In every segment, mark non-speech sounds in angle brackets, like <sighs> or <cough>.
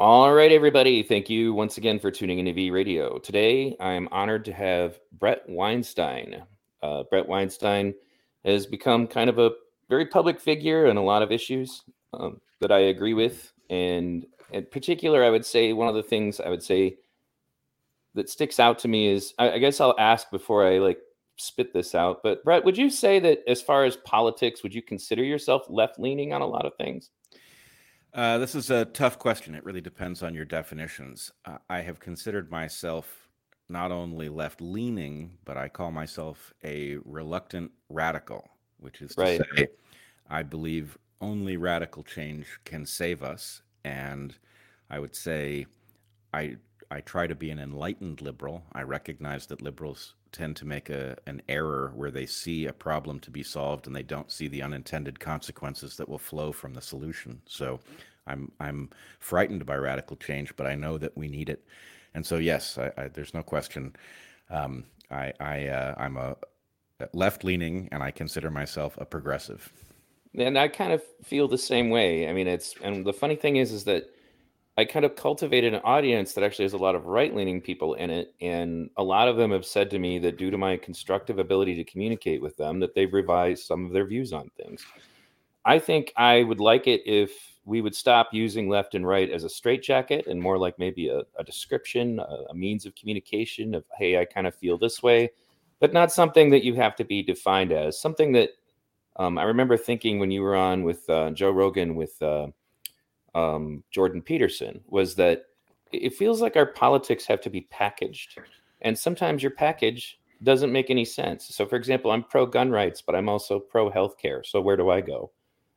All right, everybody. Thank you once again for tuning into V Radio. Today, I'm honored to have Bret Weinstein. Uh, Bret Weinstein has become kind of a very public figure on a lot of issues um, that I agree with. And in particular, I would say one of the things I would say that sticks out to me is I, I guess I'll ask before I like spit this out. But Bret, would you say that as far as politics, would you consider yourself left leaning on a lot of things? Uh, this is a tough question. It really depends on your definitions. Uh, I have considered myself not only left leaning, but I call myself a reluctant radical, which is to right. say, I believe only radical change can save us. And I would say I I try to be an enlightened liberal. I recognize that liberals tend to make a an error where they see a problem to be solved and they don't see the unintended consequences that will flow from the solution. So I'm I'm frightened by radical change, but I know that we need it. And so yes, I, I, there's no question. Um, I, I uh, I'm a left leaning and I consider myself a progressive. And I kind of feel the same way. I mean, it's and the funny thing is, is that I kind of cultivated an audience that actually has a lot of right leaning people in it. And a lot of them have said to me that due to my constructive ability to communicate with them, that they've revised some of their views on things. I think I would like it if we would stop using left and right as a straitjacket and more like maybe a, a description, a, a means of communication of, hey, I kind of feel this way, but not something that you have to be defined as. Something that um, I remember thinking when you were on with uh, Joe Rogan with. Uh, um, Jordan Peterson was that it feels like our politics have to be packaged, and sometimes your package doesn't make any sense. So, for example, I'm pro gun rights, but I'm also pro healthcare. So, where do I go?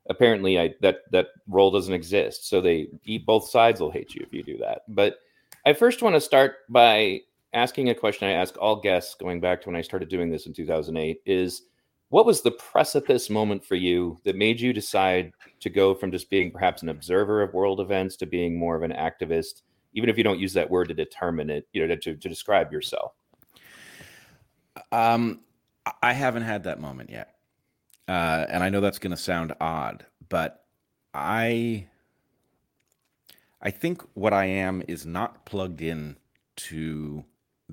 Apparently, I that that role doesn't exist. So they both sides will hate you if you do that. But I first want to start by asking a question I ask all guests going back to when I started doing this in 2008 is what was the precipice moment for you that made you decide to go from just being perhaps an observer of world events to being more of an activist even if you don't use that word to determine it you know to, to describe yourself? Um i haven't had that moment yet. Uh and i know that's going to sound odd but i i think what i am is not plugged in to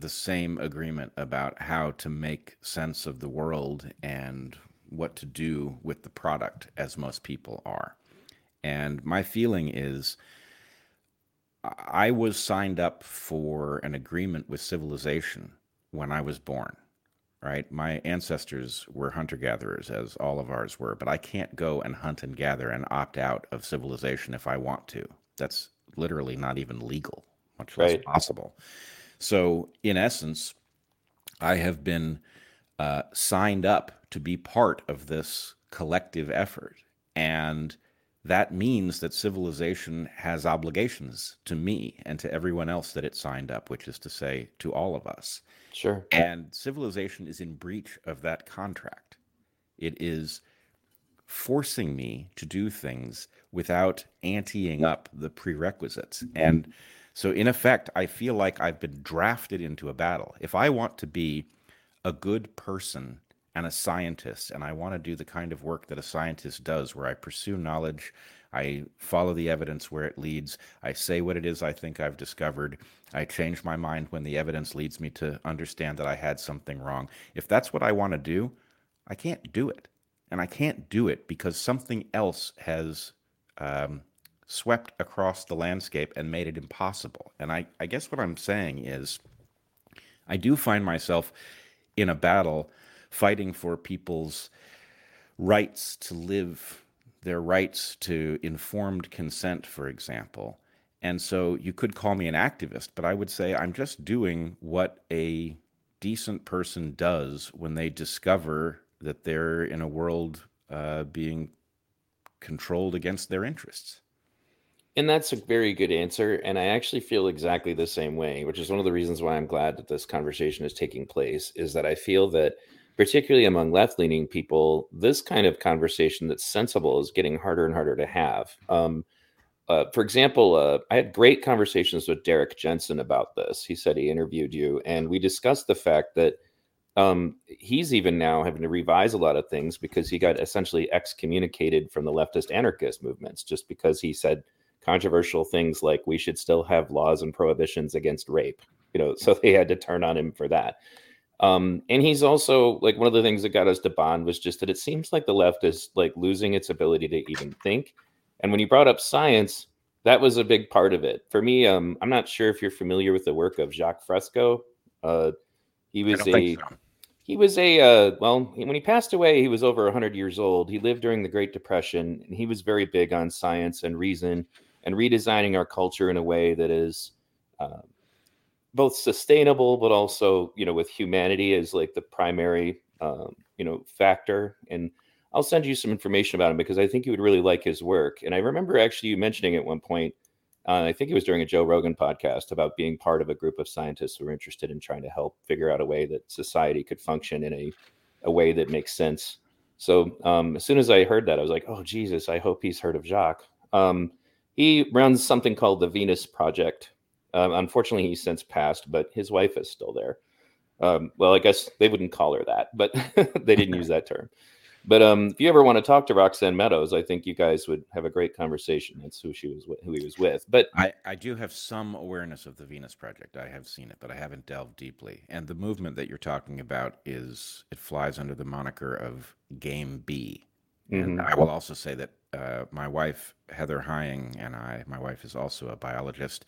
the same agreement about how to make sense of the world and what to do with the product as most people are. And my feeling is I was signed up for an agreement with civilization when I was born, right? My ancestors were hunter gatherers, as all of ours were, but I can't go and hunt and gather and opt out of civilization if I want to. That's literally not even legal, much less right. possible. So, in essence, I have been uh, signed up to be part of this collective effort. And that means that civilization has obligations to me and to everyone else that it signed up, which is to say, to all of us. Sure. And civilization is in breach of that contract. It is forcing me to do things without anteing up the prerequisites. And so, in effect, I feel like I've been drafted into a battle. If I want to be a good person and a scientist, and I want to do the kind of work that a scientist does, where I pursue knowledge, I follow the evidence where it leads, I say what it is I think I've discovered, I change my mind when the evidence leads me to understand that I had something wrong. If that's what I want to do, I can't do it. And I can't do it because something else has um, swept across the landscape and made it impossible. And I, I guess what I'm saying is, I do find myself in a battle fighting for people's rights to live, their rights to informed consent, for example. And so you could call me an activist, but I would say I'm just doing what a decent person does when they discover that they're in a world uh, being controlled against their interests. And that's a very good answer. And I actually feel exactly the same way, which is one of the reasons why I'm glad that this conversation is taking place, is that I feel that, particularly among left leaning people, this kind of conversation that's sensible is getting harder and harder to have. Um, uh, for example, uh, I had great conversations with Derrick Jensen about this. He said he interviewed you, and we discussed the fact that um, he's even now having to revise a lot of things because he got essentially excommunicated from the leftist anarchist movements just because he said controversial things like we should still have laws and prohibitions against rape. You know, so <laughs> they had to turn on him for that. Um, and he's also like one of the things that got us to bond was just that it seems like the left is like losing its ability to even think. And when you brought up science, that was a big part of it for me. Um, I'm not sure if you're familiar with the work of Jacques Fresco. Uh, he was a so. he was a uh, well when he passed away he was over 100 years old he lived during the great depression and he was very big on science and reason and redesigning our culture in a way that is uh, both sustainable but also you know with humanity as like the primary um, you know factor. And i'll send you some information about him because i think you would really like his work. And i remember actually you mentioning at one point uh, i think it was during a joe rogan podcast about being part of a group of scientists who were interested in trying to help figure out a way that society could function in a, a way that makes sense. So um, as soon as i heard that i was like oh jesus i hope he's heard of jacques. Um, he runs something called the venus project um, unfortunately, he's since passed, but his wife is still there. Um, well, I guess they wouldn't call her that, but <laughs> they didn't use that term. But um, if you ever want to talk to Roxanne Meadows, I think you guys would have a great conversation. That's who she was, with, who he was with. But I, I do have some awareness of the Venus Project. I have seen it, but I haven't delved deeply. And the movement that you're talking about is it flies under the moniker of Game B. And mm-hmm. I will also say that uh, my wife Heather Heying and I, my wife is also a biologist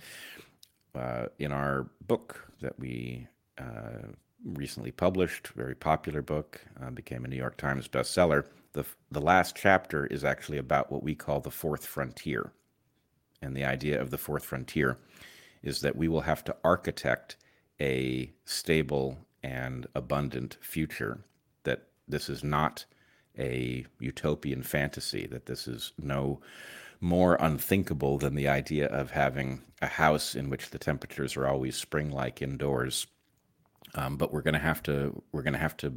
uh, in our book that we uh, recently published, very popular book, uh, became a New York Times bestseller. The, the last chapter is actually about what we call the fourth frontier. And the idea of the fourth frontier is that we will have to architect a stable and abundant future, that this is not a utopian fantasy, that this is no more unthinkable than the idea of having a house in which the temperatures are always spring-like indoors. Um, but we're going to have to we're going to have to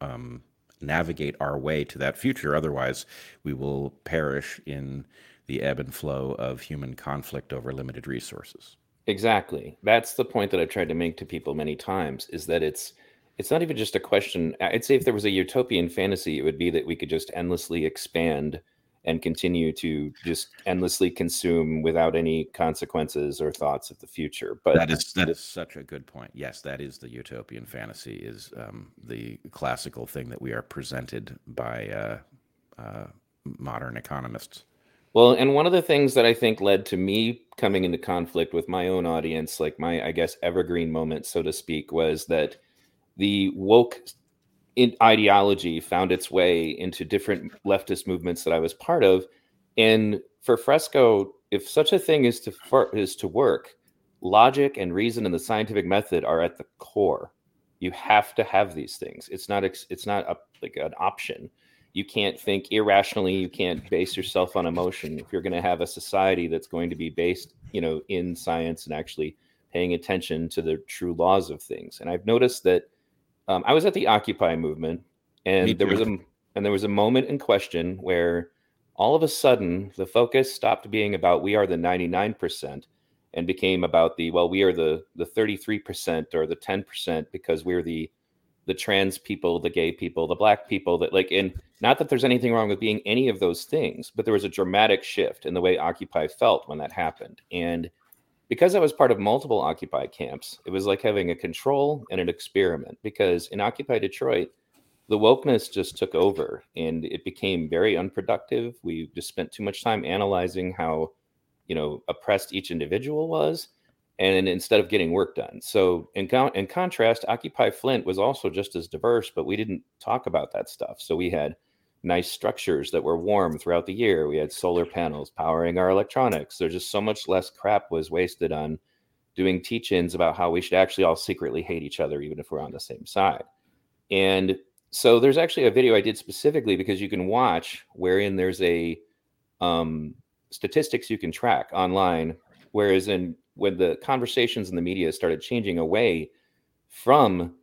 um, navigate our way to that future. Otherwise, we will perish in the ebb and flow of human conflict over limited resources. Exactly. That's the point that I've tried to make to people many times. Is that it's it's not even just a question. I'd say if there was a utopian fantasy, it would be that we could just endlessly expand and continue to just endlessly consume without any consequences or thoughts of the future. But that is that is such a good point. Yes, that is the utopian fantasy. Is um, the classical thing that we are presented by uh, uh, modern economists. Well, and one of the things that I think led to me coming into conflict with my own audience, like my, I guess, evergreen moment, so to speak, was that the woke ideology found its way into different leftist movements that I was part of. And for Fresco, if such a thing is to is to work, logic and reason and the scientific method are at the core. You have to have these things. It's not it's not a, like an option. You can't think irrationally. You can't base yourself on emotion. If you're going to have a society that's going to be based, you know, in science and actually paying attention to the true laws of things. And I've noticed that um, I was at the Occupy movement, and there was a and there was a moment in question where all of a sudden the focus stopped being about we are the 99% and became about the well we are the the 33% or the 10% because we're the the trans people the gay people the black people that like and not that there's anything wrong with being any of those things but there was a dramatic shift in the way occupy felt when that happened. And because I was part of multiple Occupy camps, it was like having a control and an experiment. Because in Occupy Detroit, the wokeness just took over and it became very unproductive. We just spent too much time analyzing how, you know, oppressed each individual was, and instead of getting work done. So, in, con- in contrast, Occupy Flint was also just as diverse, but we didn't talk about that stuff. So we had nice structures that were warm throughout the year. We had solar panels powering our electronics. There's just so much less crap was wasted on doing teach-ins about how we should actually all secretly hate each other, even if we're on the same side. And so there's actually a video I did specifically because you can watch wherein there's a um, statistics you can track online. Whereas in when the conversations in the media started changing away from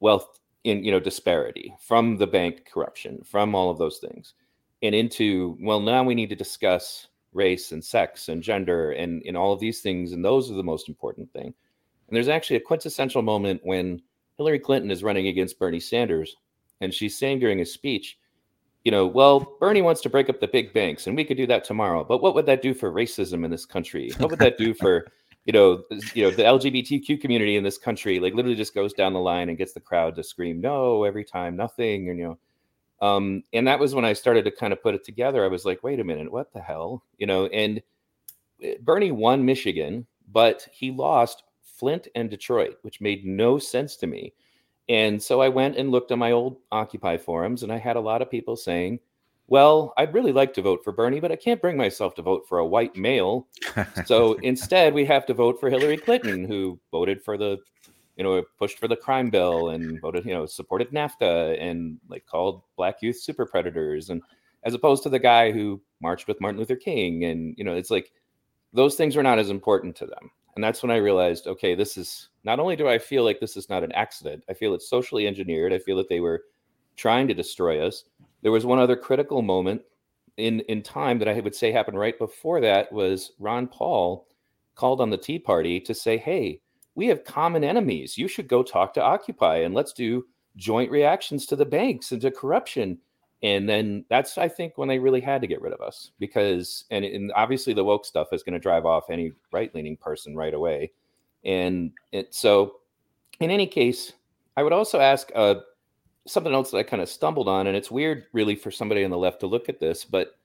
wealth in you know disparity from the bank corruption from all of those things and into well now we need to discuss race and sex and gender and and all of these things and those are the most important thing and there's actually a quintessential moment when hillary clinton is running against bernie sanders and she's saying during a speech you know, well, Bernie wants to break up the big banks, and we could do that tomorrow. But what would that do for racism in this country? What would that do for you know, you know, the LGBTQ community in this country, like literally just goes down the line and gets the crowd to scream no every time, nothing, and you know. Um, and that was when I started to kind of put it together. I was like, wait a minute, what the hell? You know, and eh, Bernie won Michigan, but he lost Flint and Detroit, which made no sense to me. And so I went and looked at my old Occupy forums, and I had a lot of people saying, well, I'd really like to vote for Bernie, but I can't bring myself to vote for a white male. so instead, we have to vote for Hillary Clinton, who voted for the, you know, pushed for the crime bill and voted, you know, supported NAFTA and like called black youth super predators. And as opposed to the guy who marched with Martin Luther King. And, you know, it's like those things are not as important to them. And that's when I realized, okay, this is not only do I feel like this is not an accident, I feel it's socially engineered. I feel that they were trying to destroy us there was one other critical moment in in time that I would say happened right before that was Ron Paul called on the Tea Party to say, "Hey, we have common enemies. You should go talk to Occupy and let's do joint reactions to the banks and to corruption." And then that's I think when they really had to get rid of us because and, and obviously the woke stuff is going to drive off any right leaning person right away. And it, so, in any case, I would also ask uh, something else that I kind of stumbled on, and it's weird, really, for somebody on the left to look at this. But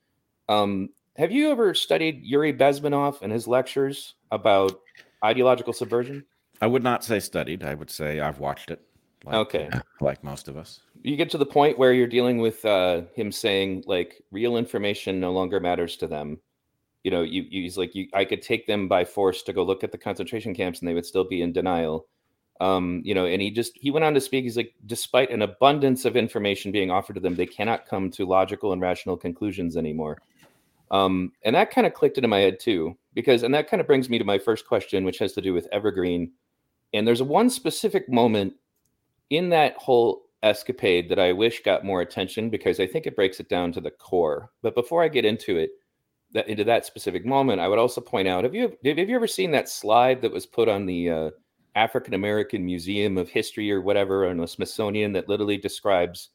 um, have you ever studied Yuri Bezmenov and his lectures about ideological subversion? I would not say studied. I would say I've watched it. Like, okay, like most of us. You get to the point where you're dealing with uh, him saying like real information no longer matters to them. You know, you, you he's like you. I could take them by force to go look at the concentration camps, and they would still be in denial um, you know, and he just he went on to speak. He's like, despite an abundance of information being offered to them, they cannot come to logical and rational conclusions anymore. Um, and that kind of clicked into my head too, because and that kind of brings me to my first question, which has to do with Evergreen. And there's one specific moment in that whole escapade that I wish got more attention because I think it breaks it down to the core. But before I get into it, that into that specific moment, I would also point out: Have you have you ever seen that slide that was put on the uh, African American Museum of History or whatever on the Smithsonian that literally describes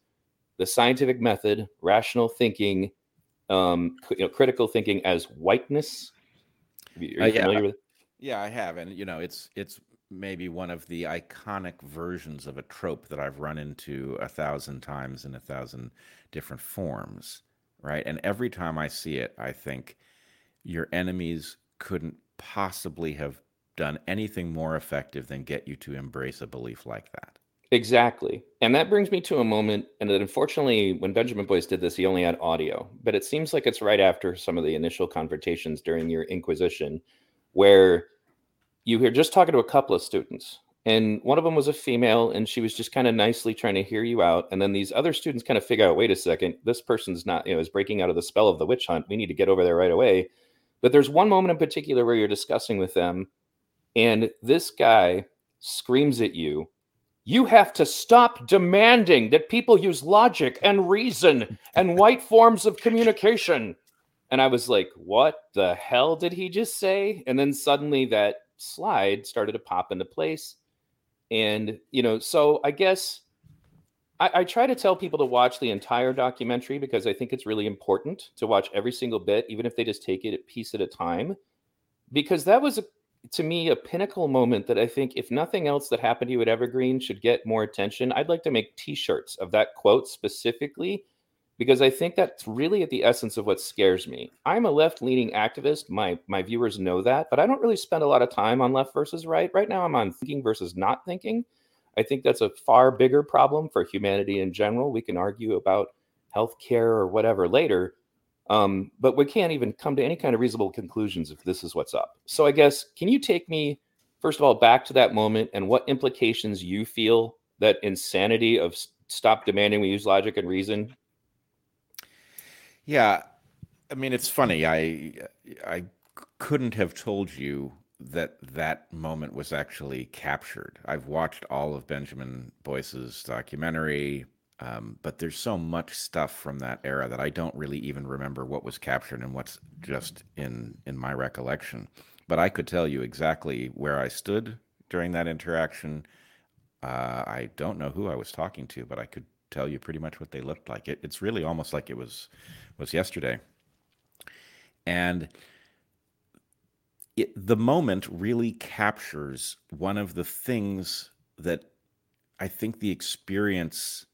the scientific method, rational thinking, um, you know, critical thinking as whiteness. Are you uh, yeah. familiar with? Yeah, I have, and you know, it's it's maybe one of the iconic versions of a trope that I've run into a thousand times in a thousand different forms, right? And every time I see it, I think your enemies couldn't possibly have done anything more effective than get you to embrace a belief like that. Exactly. And that brings me to a moment, and that unfortunately, when Benjamin Boyce did this, he only had audio, but it seems like it's right after some of the initial confrontations during your Inquisition, where you were just talking to a couple of students, and one of them was a female, and she was just kind of nicely trying to hear you out. And then these other students kind of figure out, wait a second, this person's not, you know, is breaking out of the spell of the witch hunt. We need to get over there right away. But there's one moment in particular where you're discussing with them and this guy screams at you you have to stop demanding that people use logic and reason and <laughs> white forms of communication. And I was like, what the hell did he just say? And then suddenly that slide started to pop into place. And, you know, so I guess I, I, try to tell people to watch the entire documentary because I think it's really important to watch every single bit, even if they just take it a piece at a time. Because that was a to me a pinnacle moment that I think, if nothing else that happened to you at Evergreen should get more attention. I'd like to make T-shirts of that quote specifically because I think that's really at the essence of what scares me. I'm a left-leaning activist. My my viewers know that, but I don't really spend a lot of time on left versus right. Right now, I'm on thinking versus not thinking. I think that's a far bigger problem for humanity in general. We can argue about healthcare or whatever later, um, but we can't even come to any kind of reasonable conclusions if this is what's up. So I guess can you take me first of all back to that moment and what implications you feel that insanity of stop demanding we use logic and reason? Yeah, I mean it's funny. I I couldn't have told you that that moment was actually captured. I've watched all of Benjamin Boyce's documentary. Um, but there's so much stuff from that era that I don't really even remember what was captured and what's just in in my recollection. But I could tell you exactly where I stood during that interaction. Uh, I don't know who I was talking to, but I could tell you pretty much what they looked like. It, it's really almost like it was was yesterday. And it, the moment really captures one of the things that I think the experience,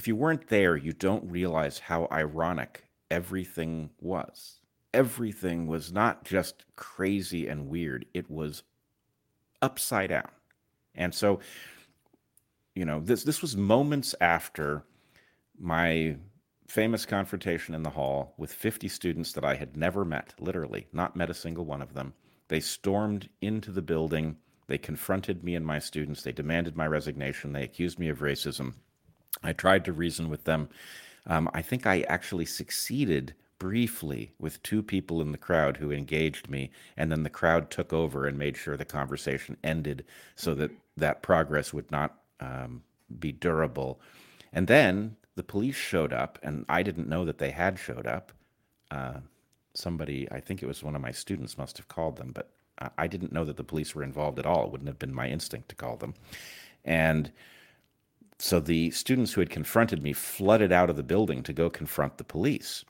if you weren't there, you don't realize how ironic everything was. Everything was not just crazy and weird, it was upside down. And so, you know, this this was moments after my famous confrontation in the hall with 50 students that I had never met, literally, not met a single one of them. They stormed into the building. They confronted me and my students. They demanded my resignation. They accused me of racism. I tried to reason with them. Um, I think I actually succeeded briefly with two people in the crowd who engaged me, and then the crowd took over and made sure the conversation ended so that that progress would not um, be durable. And then the police showed up, and I didn't know that they had showed up. Uh, somebody, I think it was one of my students, must have called them, but I didn't know that the police were involved at all. It wouldn't have been my instinct to call them. And so the students who had confronted me flooded out of the building to go confront the police.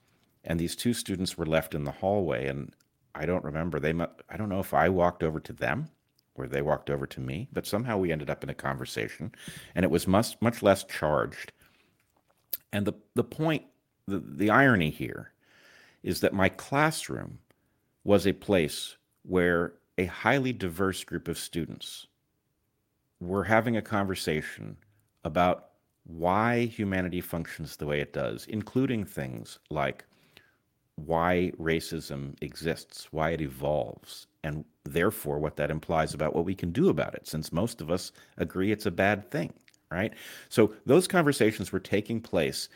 And these two students were left in the hallway. And I don't remember, they, I don't know if I walked over to them or they walked over to me, but somehow we ended up in a conversation and it was much, much less charged and the, the point, the, the irony here is that my classroom was a place where a highly diverse group of students were having a conversation about why humanity functions the way it does, including things like why racism exists, why it evolves, and therefore what that implies about what we can do about it, since most of us agree it's a bad thing right? So those conversations were taking place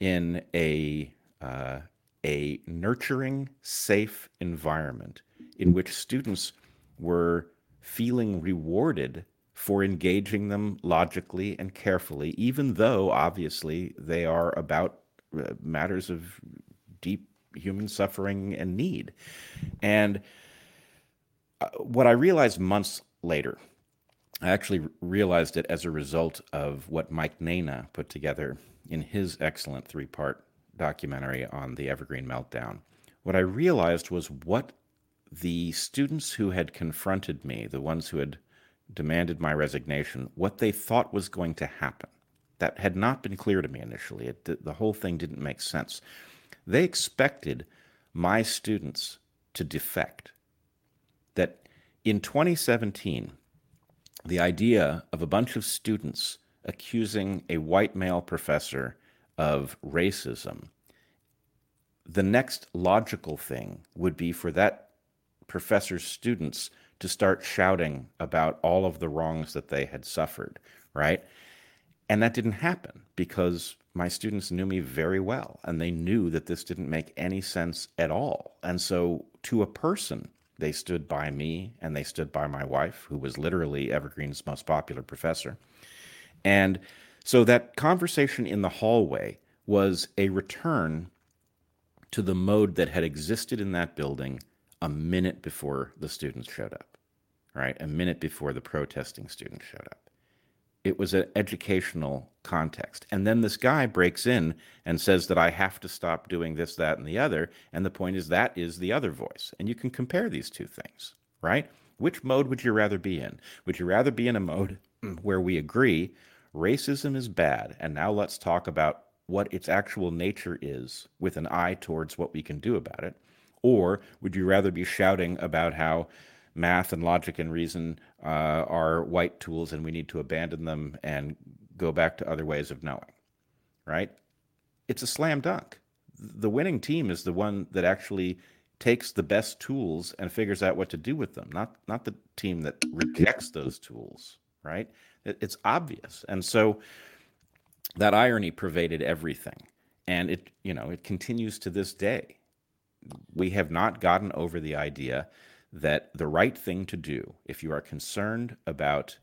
in a uh, a nurturing, safe environment in which students were feeling rewarded for engaging them logically and carefully, even though obviously they are about uh, matters of deep human suffering and need. And uh, what I realized months later I actually realized it as a result of what Mike Nayna put together in his excellent three part documentary on the Evergreen Meltdown. What I realized was what the students who had confronted me, the ones who had demanded my resignation, what they thought was going to happen. That had not been clear to me initially. It, the whole thing didn't make sense. They expected my students to defect. That in 2017, the idea of a bunch of students accusing a white male professor of racism, the next logical thing would be for that professor's students to start shouting about all of the wrongs that they had suffered, right? And that didn't happen because my students knew me very well and they knew that this didn't make any sense at all. And so, to a person, they stood by me and they stood by my wife, who was literally Evergreen's most popular professor. And so that conversation in the hallway was a return to the mode that had existed in that building a minute before the students showed up, right? A minute before the protesting students showed up it was an educational context. And then this guy breaks in and says that I have to stop doing this, that, and the other. And the point is that is the other voice. And you can compare these two things, right? Which mode would you rather be in? Would you rather be in a mode <clears throat> where we agree racism is bad, and now let's talk about what its actual nature is with an eye towards what we can do about it? Or would you rather be shouting about how math and logic and reason uh, are white tools and we need to abandon them and go back to other ways of knowing, right? It's a slam dunk. The winning team is the one that actually takes the best tools and figures out what to do with them, not not the team that rejects those tools, right? It, it's obvious. And so that irony pervaded everything. And it, you know, it continues to this day. We have not gotten over the idea that the right thing to do, if you are concerned about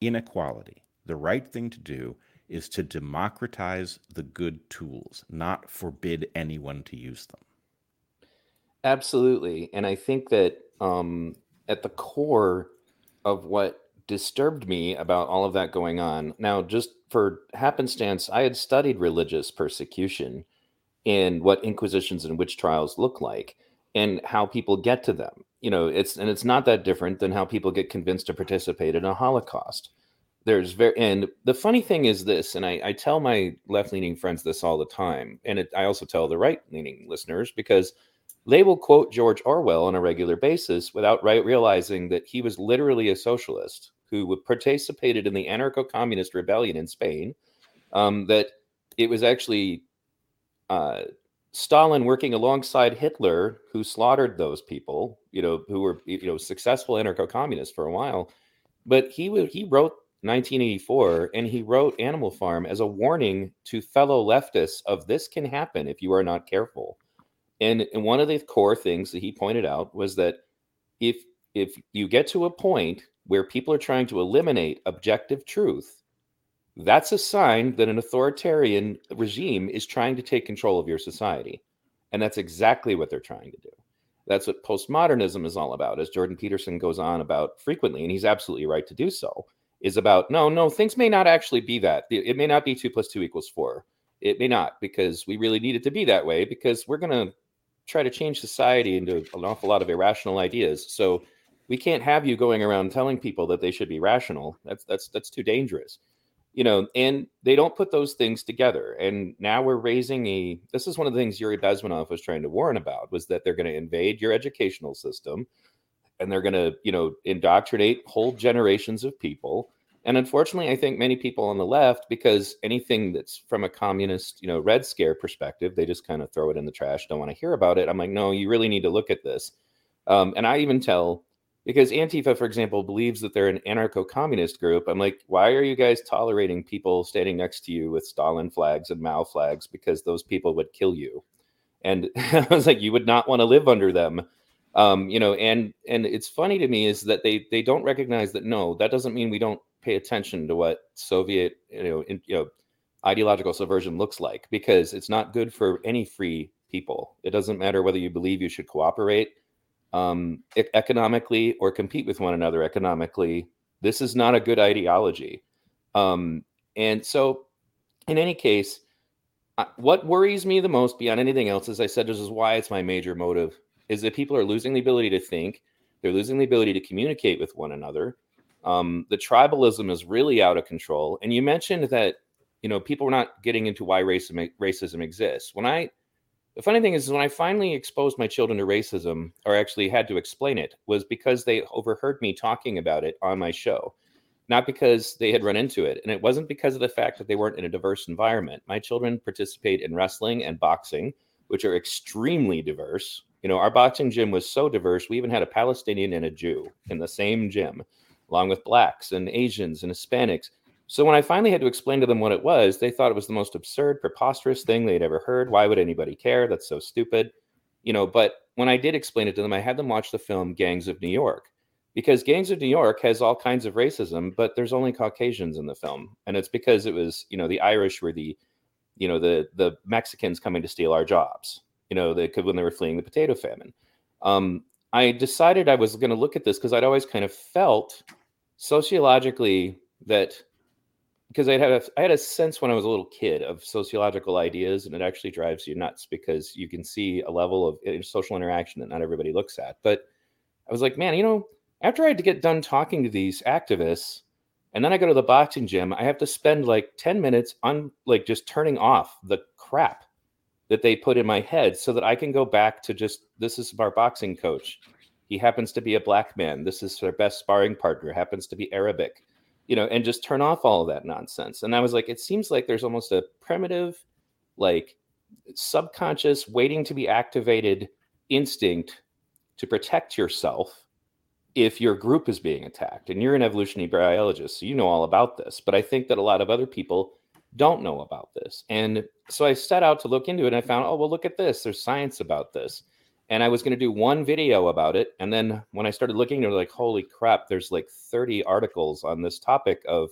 inequality, the right thing to do is to democratize the good tools, not forbid anyone to use them. Absolutely. And I think that um, at the core of what disturbed me about all of that going on. Now, just for happenstance, I had studied religious persecution and what inquisitions and witch trials look like and how people get to them. You know, it's and it's not that different than how people get convinced to participate in a Holocaust. There's very and the funny thing is this, and I, I tell my left-leaning friends this all the time, and it, I also tell the right-leaning listeners because they will quote George Orwell on a regular basis without right realizing that he was literally a socialist who participated in the anarcho-communist rebellion in Spain. Um, that it was actually uh, Stalin working alongside Hitler, who slaughtered those people, you know, who were you know successful anarcho-communists for a while. But he he wrote 1984 and he wrote Animal Farm as a warning to fellow leftists of this can happen if you are not careful. And, and one of the core things that he pointed out was that if if you get to a point where people are trying to eliminate objective truth, that's a sign that an authoritarian regime is trying to take control of your society. And that's exactly what they're trying to do. That's what postmodernism is all about, as Jordan Peterson goes on about frequently, and he's absolutely right to do so, is about no, no, things may not actually be that. It may not be two plus two equals four. It may not, because we really need it to be that way, because we're going to try to change society into an awful lot of irrational ideas. So we can't have you going around telling people that they should be rational. That's that's that's too dangerous you know, and they don't put those things together. And now we're raising a. This is one of the things Yuri Bezmenov was trying to warn about was that they're going to invade your educational system, and they're going to, you know, indoctrinate whole generations of people. And unfortunately, I think many people on the left, because anything that's from a communist, you know, Red Scare perspective, they just kind of throw it in the trash, don't want to hear about it. I'm like, no, you really need to look at this. Um, and I even tell because Antifa, for example, believes that they're an anarcho communist group. I'm like, why are you guys tolerating people standing next to you with Stalin flags and Mao flags? Because those people would kill you. And <laughs> I was like, you would not want to live under them. Um, you know, and and it's funny to me is that they they don't recognize that no, that doesn't mean we don't pay attention to what Soviet, you know, in, you know, ideological subversion looks like because it's not good for any free people. It doesn't matter whether you believe you should cooperate um, economically or compete with one another economically. This is not a good ideology. Um, and so, in any case, what worries me the most beyond anything else, as I said, this is why it's my major motive, is that people are losing the ability to think, they're losing the ability to communicate with one another. Um, the tribalism is really out of control. And you mentioned that, you know, people are not getting into why racism, racism exists. When I the funny thing is, when I finally exposed my children to racism, or actually had to explain it, was because they overheard me talking about it on my show, not because they had run into it. And it wasn't because of the fact that they weren't in a diverse environment. My children participate in wrestling and boxing, which are extremely diverse. You know, our boxing gym was so diverse, we even had a Palestinian and a Jew in the same gym, along with blacks and Asians and Hispanics. So when I finally had to explain to them what it was, they thought it was the most absurd, preposterous thing they'd ever heard. Why would anybody care? That's so stupid. You know, but when I did explain it to them, I had them watch the film Gangs of New York because Gangs of New York has all kinds of racism, but there's only Caucasians in the film. And it's because it was, you know, the Irish were the, you know, the the Mexicans coming to steal our jobs, you know, they could when they were fleeing the potato famine. Um, I decided I was going to look at this because I'd always kind of felt sociologically that because I had a I had a sense when I was a little kid of sociological ideas, and it actually drives you nuts because you can see a level of eh, social interaction that not everybody looks at. But I was like, man, you know, after I had to get done talking to these activists, and then I go to the boxing gym, I have to spend like ten minutes on like just turning off the crap that they put in my head so that I can go back to just this is our boxing coach. He happens to be a black man. This is their best sparring partner. Happens to be Arabic you know, and just turn off all of that nonsense. And I was like, it seems like there's almost a primitive, like subconscious, waiting to be activated instinct to protect yourself if your group is being attacked. And you're an evolutionary biologist, so you know all about this. But I think that a lot of other people don't know about this. And so I set out to look into it and I found, oh, well, look at this. There's science about this and I was going to do one video about it. And then when I started looking, they were like, holy crap, there's like 30 articles on this topic of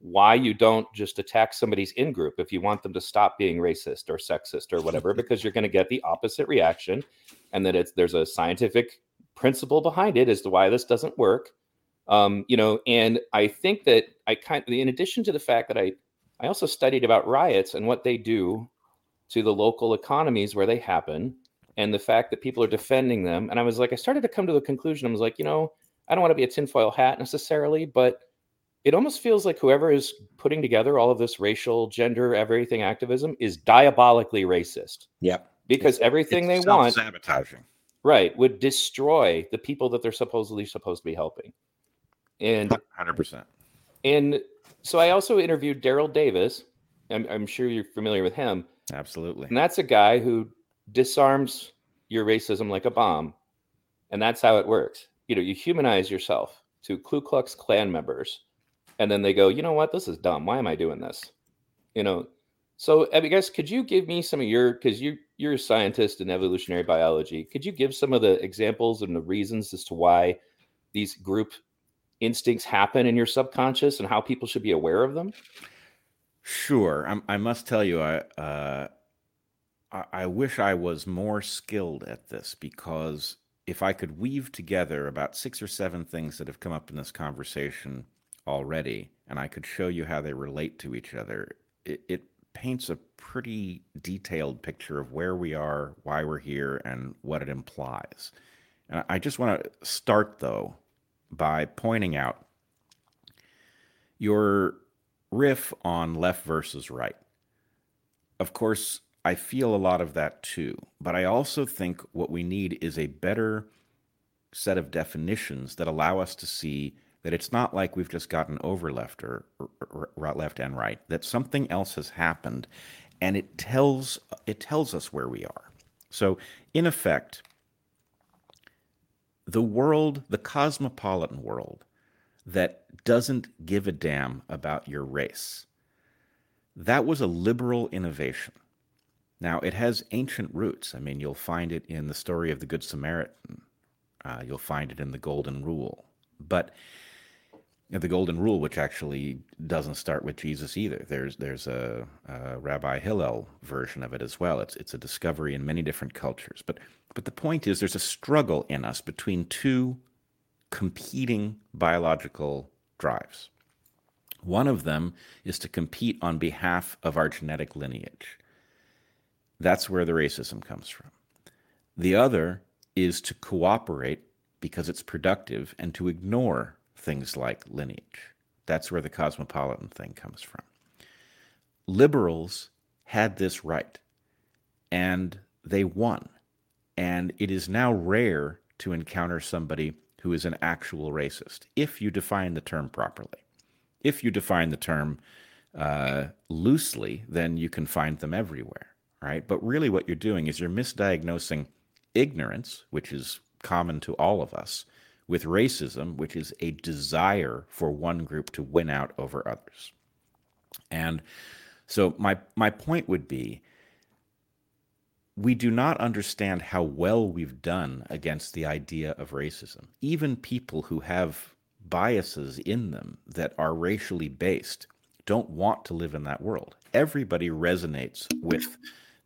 why you don't just attack somebody's in group if you want them to stop being racist or sexist or whatever, <laughs> because you're going to get the opposite reaction. And that it's there's a scientific principle behind it as to why this doesn't work. Um, you know, and I think that I kind of, in addition to the fact that I, I also studied about riots and what they do to the local economies where they happen, and the fact that people are defending them. And I was like, I started to come to the conclusion. I was like, you know, I don't want to be a tinfoil hat necessarily, but it almost feels like whoever is putting together all of this racial, gender, everything activism is diabolically racist. Yep. Because It's- everything it's they want, sabotaging. right, would destroy the people that they're supposedly supposed to be helping. And Hundred percent. and so I also interviewed Daryl Davis. I'm, I'm sure you're familiar with him. Absolutely. And that's a guy who disarms your racism like a bomb. And that's how it works. You know, you humanize yourself to Ku Klux Klan members. And then they go, you know what? This is dumb. Why am I doing this? You know, so I guess could you give me some of your because you you're a scientist in evolutionary biology. Could you give some of the examples and the reasons as to why these group instincts happen in your subconscious and how people should be aware of them? Sure. I'm, I must tell you, I, uh, I wish I was more skilled at this because if I could weave together about six or seven things that have come up in this conversation already, and I could show you how they relate to each other, it, it paints a pretty detailed picture of where we are, why we're here, and what it implies. And I just want to start, though, by pointing out your riff on left versus right. Of course, I feel a lot of that too, but I also think what we need is a better set of definitions that allow us to see that it's not like we've just gotten over left or, or, or- left and right, that something else has happened and it tells it tells us where we are. So, in effect, the world, the cosmopolitan world that doesn't give a damn about your race. That was a liberal innovation. Now, it has ancient roots. I mean, you'll find it in the story of the Good Samaritan, uh, you'll find it in the Golden Rule. But the Golden Rule, which actually doesn't start with Jesus either, there's there's a, a Rabbi Hillel version of it as well. It's it's a discovery in many different cultures. But but the point is, there's a struggle in us between two competing biological drives. One of them is to compete on behalf of our genetic lineage. That's where the racism comes from. The other is to cooperate because it's productive and to ignore things like lineage. That's where the cosmopolitan thing comes from. Liberals had this right and they won. And it is now rare to encounter somebody who is an actual racist if you define the term properly. If you define the term uh, loosely, then you can find them everywhere, right? But really, what you're doing is you're misdiagnosing ignorance, which is common to all of us, with racism, which is a desire for one group to win out over others. And so, my, my point would be we do not understand how well we've done against the idea of racism. Even people who have biases in them that are racially based don't want to live in that world. Everybody resonates with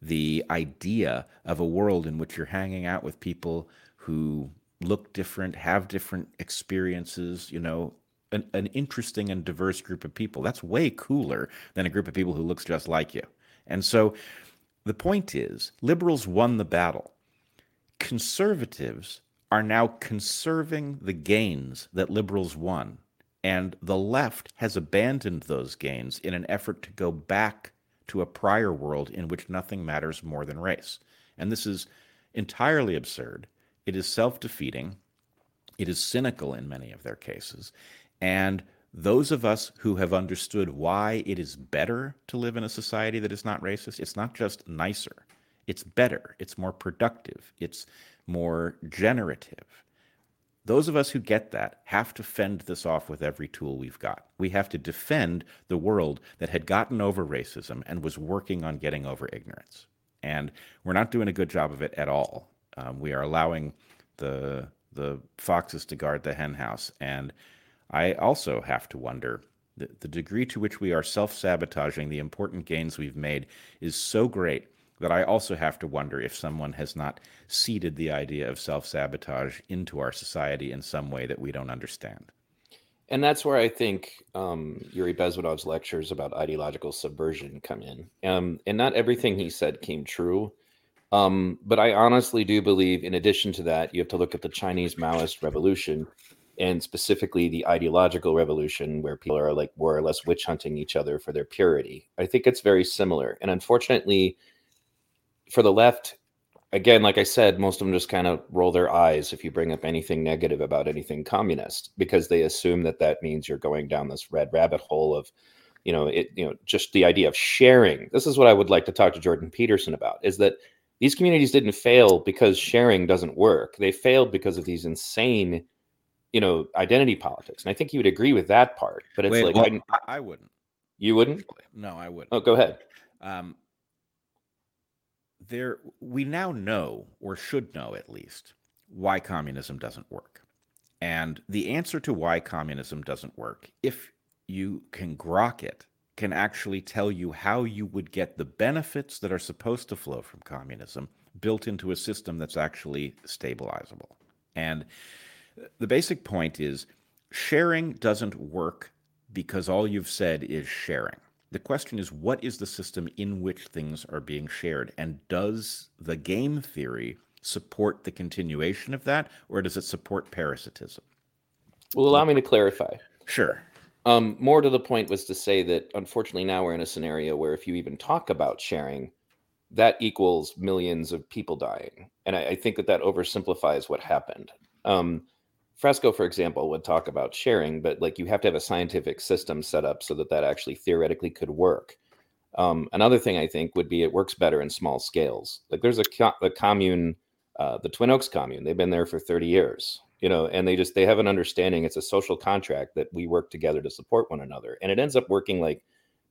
the idea of a world in which you're hanging out with people who look different, have different experiences, you know, an, an interesting and diverse group of people. That's way cooler than a group of people who looks just like you. And so the point is, liberals won the battle. Conservatives are now conserving the gains that liberals won. And the left has abandoned those gains in an effort to go back to a prior world in which nothing matters more than race. And this is entirely absurd. It is self defeating. It is cynical in many of their cases. And those of us who have understood why it is better to live in a society that is not racist, it's not just nicer, it's better, it's more productive, it's more generative. Those of us who get that have to fend this off with every tool we've got. We have to defend the world that had gotten over racism and was working on getting over ignorance. And we're not doing a good job of it at all. Um, we are allowing the the foxes to guard the hen house. And I also have to wonder the, the degree to which we are self sabotaging the important gains we've made is so great that I also have to wonder if someone has not seeded the idea of self sabotage into our society in some way that we don't understand. and that's where I think um, Yuri Bezmenov's lectures about ideological subversion come in. Um, and not everything he said came true. Um, but I honestly do believe, in addition to that, you have to look at the Chinese Maoist revolution and specifically the ideological revolution, where people are like more or less witch hunting each other for their purity. I think it's very similar. And unfortunately, for the left, again, like I said, most of them just kind of roll their eyes if you bring up anything negative about anything communist because they assume that that means you're going down this red rabbit hole of, you know, it, you know, just the idea of sharing. This is what I would like to talk to Jordan Peterson about is that these communities didn't fail because sharing doesn't work. They failed because of these insane, you know, identity politics. And I think you would agree with that part. But it's Wait, like well, I, I, wouldn't. You wouldn't? No, I wouldn't. Oh, go ahead. Um, there we now know or should know at least why communism doesn't work. And the answer to why communism doesn't work if you can grok it can actually tell you how you would get the benefits that are supposed to flow from communism built into a system that's actually stabilizable. And the basic point is sharing doesn't work because all you've said is sharing the question is, what is the system in which things are being shared? And does the game theory support the continuation of that, or does it support parasitism? Well, allow me to clarify. Sure. Um, more to the point was to say that unfortunately now we're in a scenario where if you even talk about sharing, that equals millions of people dying, and I, I think that that oversimplifies what happened. Um, Fresco, for example, would talk about sharing, but like you have to have a scientific system set up so that that actually theoretically could work. Um, another thing I think would be it works better in small scales. Like there's a, co- a commune, uh, the Twin Oaks commune. They've been there for 30 years, you know, and they just they have an understanding. It's a social contract that we work together to support one another, and it ends up working like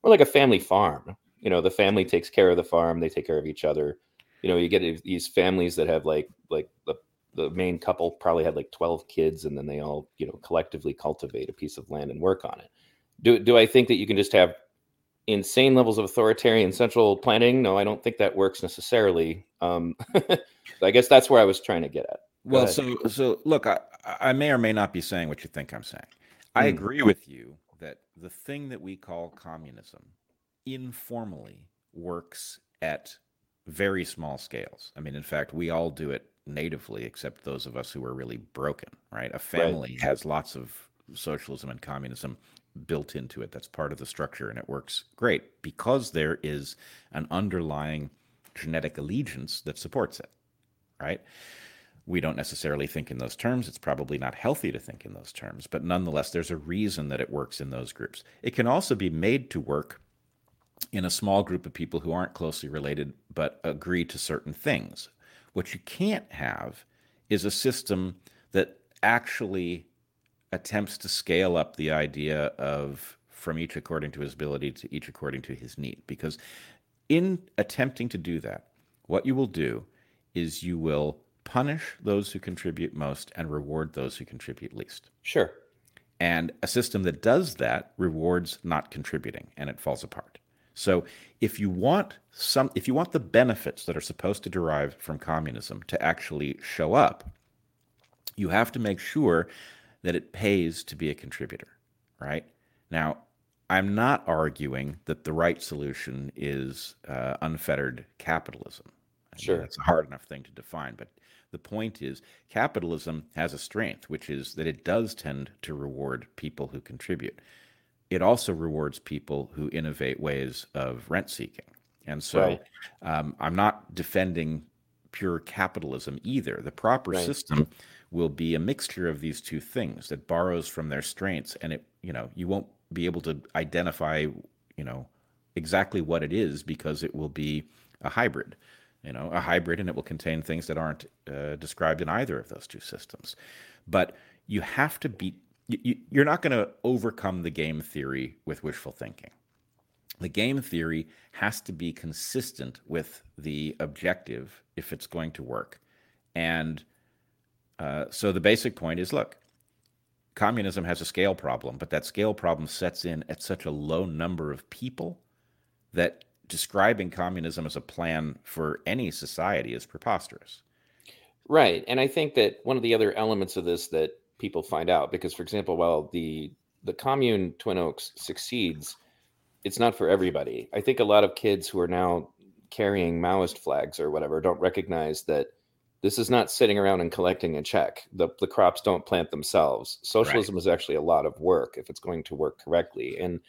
more like a family farm. You know, the family takes care of the farm, they take care of each other. You know, you get these families that have like like the the main couple probably had like 12 kids and then they all you know collectively cultivate a piece of land and work on it. Do, do i think that you can just have insane levels of authoritarian central planning? No i don't think that works necessarily. Um, <laughs> i guess that's where i was trying to get at. Go well ahead. so so look I, I may or may not be saying what you think i'm saying. I mm. agree with you that the thing that we call communism informally works at very small scales. I mean in fact we all do it natively, except those of us who are really broken, right? A family right. has lots of socialism and communism built into it. That's part of the structure, and it works great because there is an underlying genetic allegiance that supports it, right? We don't necessarily think in those terms. It's probably not healthy to think in those terms, but nonetheless, there's a reason that it works in those groups. It can also be made to work in a small group of people who aren't closely related but agree to certain things. What you can't have is a system that actually attempts to scale up the idea of from each according to his ability to each according to his need. Because in attempting to do that, what you will do is you will punish those who contribute most and reward those who contribute least. Sure. And a system that does that rewards not contributing and it falls apart. So if you want some if you want the benefits that are supposed to derive from communism to actually show up, you have to make sure that it pays to be a contributor, right? Now, I'm not arguing that the right solution is uh, unfettered capitalism. I sure. It's a hard enough thing to define, but the point is capitalism has a strength, which is that it does tend to reward people who contribute it also rewards people who innovate ways of rent seeking. And so right. um, I'm not defending pure capitalism either. The proper right. system will be a mixture of these two things that borrows from their strengths and it you know you won't be able to identify you know exactly what it is because it will be a hybrid you know a hybrid and it will contain things that aren't uh, described in either of those two systems but you have to be you, you're not going to overcome the game theory with wishful thinking. The game theory has to be consistent with the objective if it's going to work. And uh, so the basic point is look, communism has a scale problem, but that scale problem sets in at such a low number of people that describing communism as a plan for any society is preposterous. Right. And I think that one of the other elements of this that people find out because for example while the the commune Twin Oaks succeeds, it's not for everybody. I think a lot of kids who are now carrying Maoist flags or whatever don't recognize that this is not sitting around and collecting a check. The, the crops don't plant themselves. Socialism right. is actually a lot of work if it's going to work correctly. And,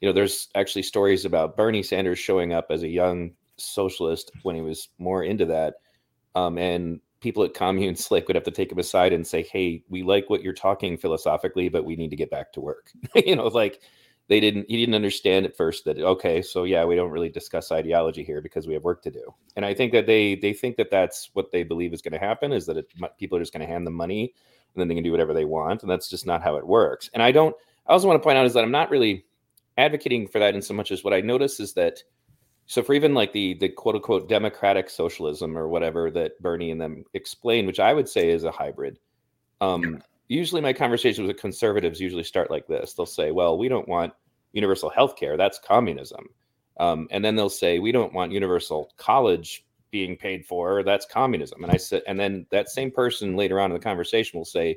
you know, there's actually stories about Bernie Sanders showing up as a young socialist when he was more into that. Um, and people at Commune Slick <laughs> would have to take him aside and say, Hey, we like what you're talking philosophically, but we need to get back to work. <laughs> you know, like they didn't he didn't understand at first that okay so yeah we don't really discuss ideology here because we have work to do and i think that they they think that that's what they believe is going to happen is that it, people are just going to hand them money and then they can do whatever they want and that's just not how it works and i don't i also want to point out is that i'm not really advocating for that in so much as what i notice is that so for even like the the quote unquote democratic socialism or whatever that bernie and them explain which i would say is a hybrid um, usually my conversations with conservatives usually start like this. They'll say well we don't want universal health care. That's communism. Um, and then they'll say we don't want universal college being paid for. That's communism. And i said and then that same person later on in the conversation will say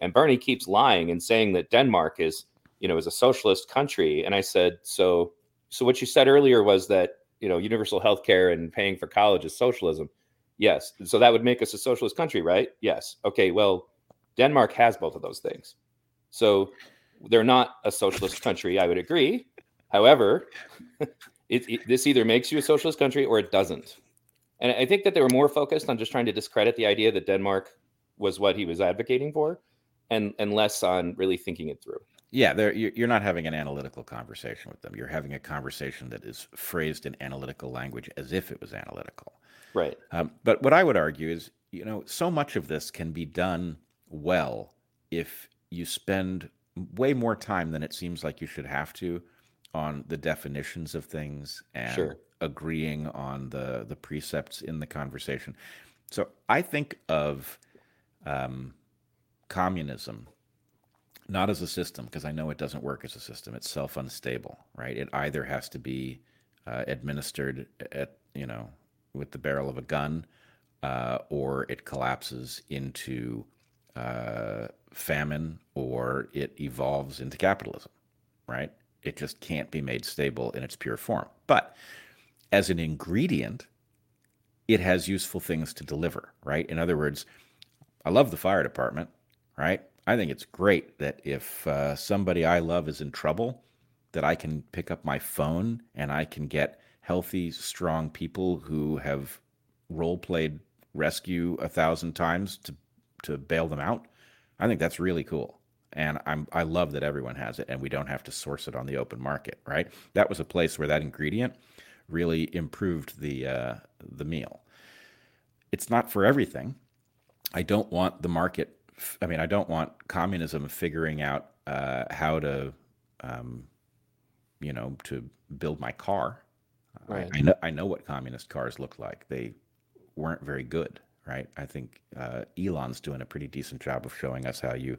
and bernie keeps lying and saying that denmark is you know is a socialist country. And i said so so what you said earlier was that you know universal health care and paying for college is socialism yes so that would make us a socialist country right yes okay well Denmark has both of those things. So they're not a socialist country, I would agree. However, <laughs> it, it, this either makes you a socialist country or it doesn't. And I think that they were more focused on just trying to discredit the idea that Denmark was what he was advocating for and, and less on really thinking it through. Yeah, you're not having an analytical conversation with them. You're having a conversation that is phrased in analytical language as if it was analytical. Right. Um, but what I would argue is, you know, so much of this can be done well if you spend way more time than it seems like you should have to on the definitions of things and sure. agreeing on the the precepts in the conversation. So I think of um, communism not as a system because I know it doesn't work as a system. It's self unstable, right? It either has to be uh, administered at you know with the barrel of a gun, uh, or it collapses into uh, famine or it evolves into capitalism, right? It just can't be made stable in its pure form. But as an ingredient, it has useful things to deliver, right? In other words, I love the fire department, right? I think it's great that if uh, somebody I love is in trouble, that I can pick up my phone and I can get healthy, strong people who have role played rescue a thousand times to to bail them out. I think that's really cool. And I'm I love that everyone has it and we don't have to source it on the open market, right? That was a place where that ingredient really improved the uh, the meal. It's not for everything. I don't want the market. I mean, I don't want communism figuring out uh, how to, um, you know, to build my car. Right. I, I, know I know what communist cars look like. They weren't very good right? I think uh, Elon's doing a pretty decent job of showing us how you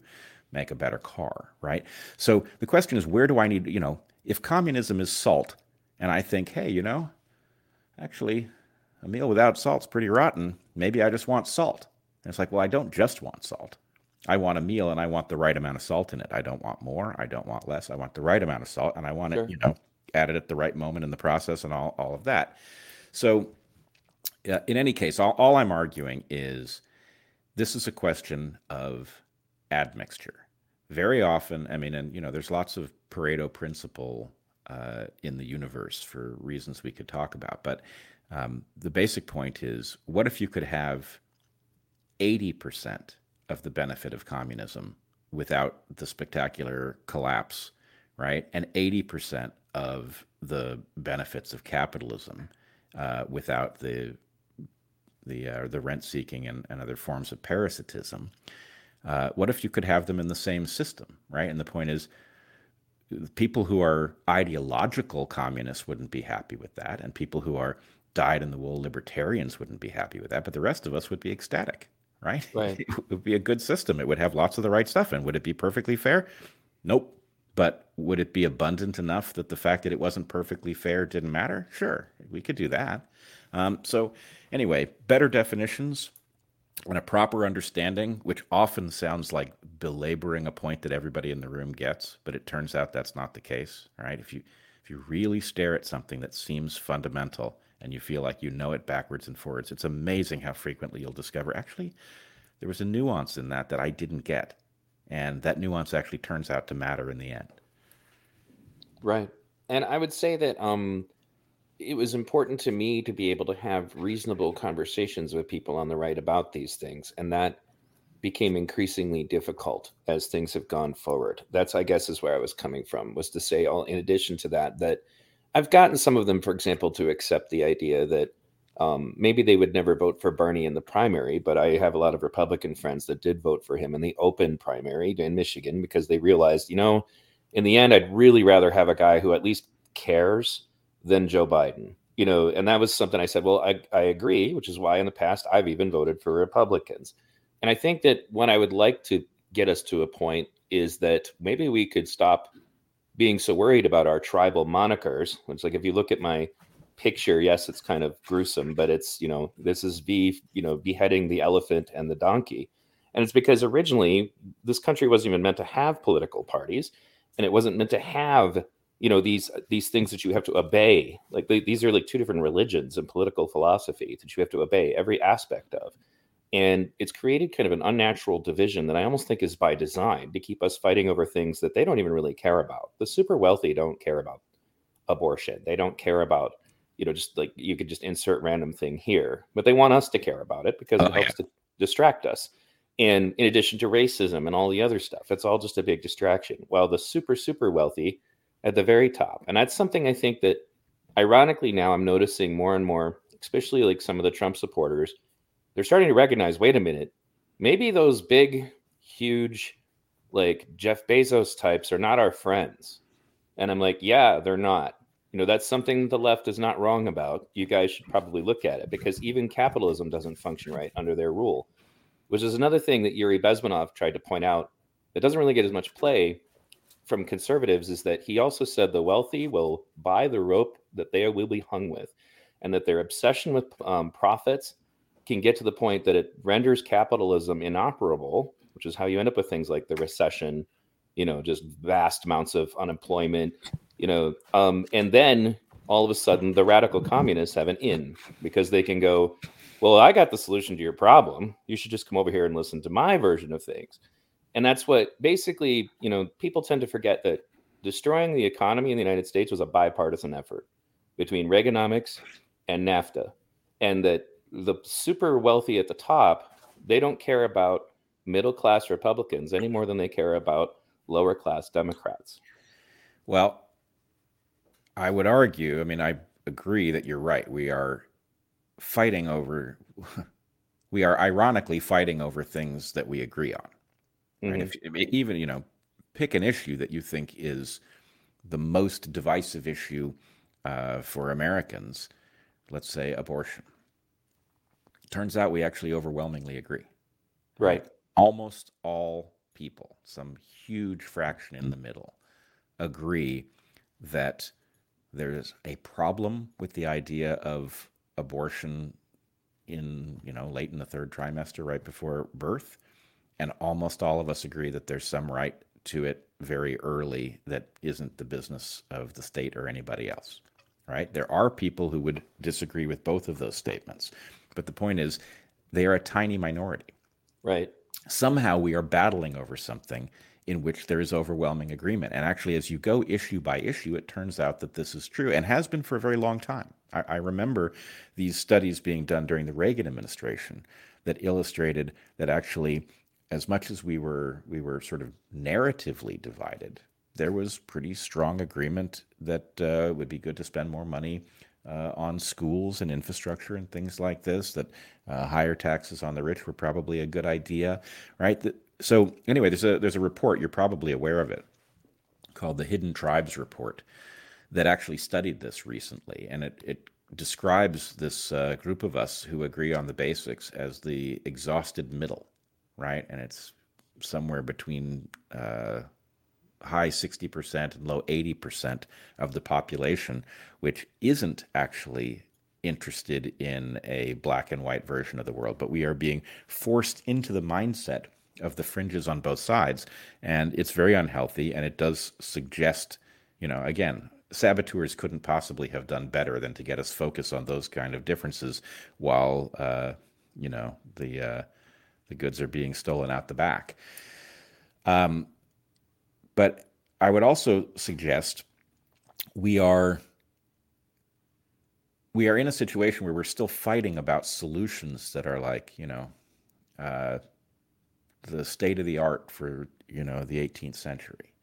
make a better car, right? So the question is, where do I need, you know, if communism is salt, and I think, hey, you know, actually, a meal without salt's pretty rotten. Maybe I just want salt. And it's like, well, I don't just want salt. I want a meal and I want the right amount of salt in it. I don't want more. I don't want less. I want the right amount of salt and I want sure. it, you know, added at the right moment in the process and all, all of that. So uh, in any case, all, all I'm arguing is this is a question of admixture. Very often, I mean, and you know, there's lots of Pareto principle uh, in the universe for reasons we could talk about, but um, the basic point is what if you could have 80% of the benefit of communism without the spectacular collapse, right? And 80% of the benefits of capitalism uh, without the the uh, the rent seeking and, and other forms of parasitism. Uh, what if you could have them in the same system, right? And the point is, people who are ideological communists wouldn't be happy with that, and people who are dyed in the wool libertarians wouldn't be happy with that, but the rest of us would be ecstatic, right? Right. <laughs> It would be a good system. It would have lots of the right stuff, and would it be perfectly fair? Nope. But would it be abundant enough that the fact that it wasn't perfectly fair didn't matter? Sure, we could do that. Um, so Anyway, better definitions and a proper understanding, which often sounds like belaboring a point that everybody in the room gets, but it turns out that's not the case, right? If you if you really stare at something that seems fundamental and you feel like you know it backwards and forwards, it's amazing how frequently you'll discover actually there was a nuance in that that I didn't get. And that nuance actually turns out to matter in the end. Right. And I would say that um it was important to me to be able to have reasonable conversations with people on the right about these things and that became increasingly difficult as things have gone forward that's i guess is where i was coming from was to say all in addition to that that i've gotten some of them for example to accept the idea that um, maybe they would never vote for bernie in the primary but i have a lot of republican friends that did vote for him in the open primary in michigan because they realized you know in the end i'd really rather have a guy who at least cares than Joe Biden. You know, and that was something I said, well, I, I agree, which is why in the past I've even voted for Republicans. And I think that what I would like to get us to a point is that maybe we could stop being so worried about our tribal monikers. It's like if you look at my picture, yes, it's kind of gruesome, but it's, you know, this is V, you know, beheading the elephant and the donkey. And it's because originally this country wasn't even meant to have political parties and it wasn't meant to have you know these these things that you have to obey like they, these are like two different religions and political philosophy that you have to obey every aspect of and it's created kind of an unnatural division that i almost think is by design to keep us fighting over things that they don't even really care about the super wealthy don't care about abortion they don't care about you know just like you could just insert random thing here but they want us to care about it because oh, it helps yeah. to distract us and in addition to racism and all the other stuff it's all just a big distraction while the super super wealthy at the very top. And that's something I think that ironically now I'm noticing more and more, especially like some of the Trump supporters, they're starting to recognize, wait a minute, maybe those big, huge, like Jeff Bezos types are not our friends. And I'm like, yeah, they're not. You know, that's something the left is not wrong about. You guys should probably look at it because even capitalism doesn't function right under their rule, which is another thing that Yuri Bezmenov tried to point out that doesn't really get as much play from conservatives is that he also said the wealthy will buy the rope that they will be hung with, and that their obsession with um, profits can get to the point that it renders capitalism inoperable, which is how you end up with things like the recession, you know, just vast amounts of unemployment, you know, um, and then all of a sudden the radical communists have an in because they can go, well, I got the solution to your problem. You should just come over here and listen to my version of things and that's what basically you know people tend to forget that destroying the economy in the united states was a bipartisan effort between reaganomics and nafta and that the super wealthy at the top they don't care about middle class republicans any more than they care about lower class democrats well i would argue i mean i agree that you're right we are fighting over <laughs> we are ironically fighting over things that we agree on Right? Mm-hmm. If even you know, pick an issue that you think is the most divisive issue uh, for Americans. Let's say abortion. Turns out we actually overwhelmingly agree. Right. Almost all people, some huge fraction in the middle, agree that there's a problem with the idea of abortion in you know late in the third trimester right before birth and almost all of us agree that there's some right to it very early that isn't the business of the state or anybody else right there are people who would disagree with both of those statements but the point is they are a tiny minority. Right. Somehow we are battling over something in which there is overwhelming agreement. And actually as you go issue by issue it turns out that this is true and has been for a very long time. I, I remember these studies being done during the reagan administration that illustrated that actually as much as we were we were sort of narratively divided, there was pretty strong agreement that uh, it would be good to spend more money uh, on schools and infrastructure and things like this. That uh, higher taxes on the rich were probably a good idea, right? That, so anyway, there's a there's a report you're probably aware of it called the Hidden Tribes Report that actually studied this recently, and it it describes this uh, group of us who agree on the basics as the exhausted middle right? And it's somewhere between uh, high 60% and low 80% of the population, which isn't actually interested in a black and white version of the world, but we are being forced into the mindset of the fringes on both sides, and it's very unhealthy. And it does suggest, you know, again, saboteurs couldn't possibly have done better than to get us focused on those kind of differences, while uh, you know the uh, the goods are being stolen out the back. Um, but I would also suggest we are we are in a situation where we're still fighting about solutions that are like you know uh, the state of the art for you know the 18th century.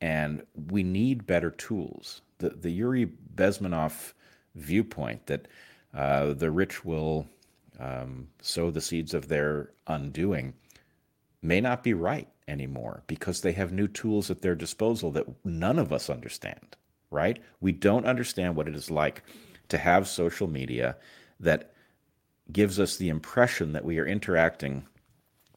And we need better tools. The the yuri bezmenov viewpoint that uh, the rich will um, sow the seeds of their undoing may not be right anymore because they have new tools at their disposal that none of us understand right? We don't understand what it is like to have social media that gives us the impression that we are interacting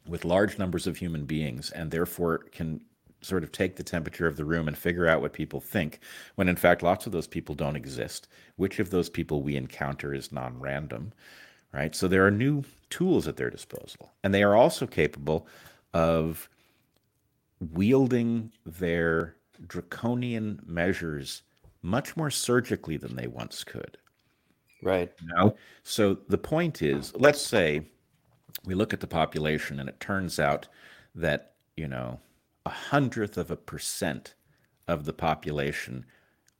with large numbers of human beings and therefore can sort of take the temperature of the room and figure out what people think when in fact lots of those people don't exist. Which of those people we encounter is non-random right? So there are new tools at their disposal. And they are also capable of wielding their draconian measures much more surgically than they once could Right. You know? So the point is, let's say we look at the population and it turns out that, you know, a hundredth of a percent of the population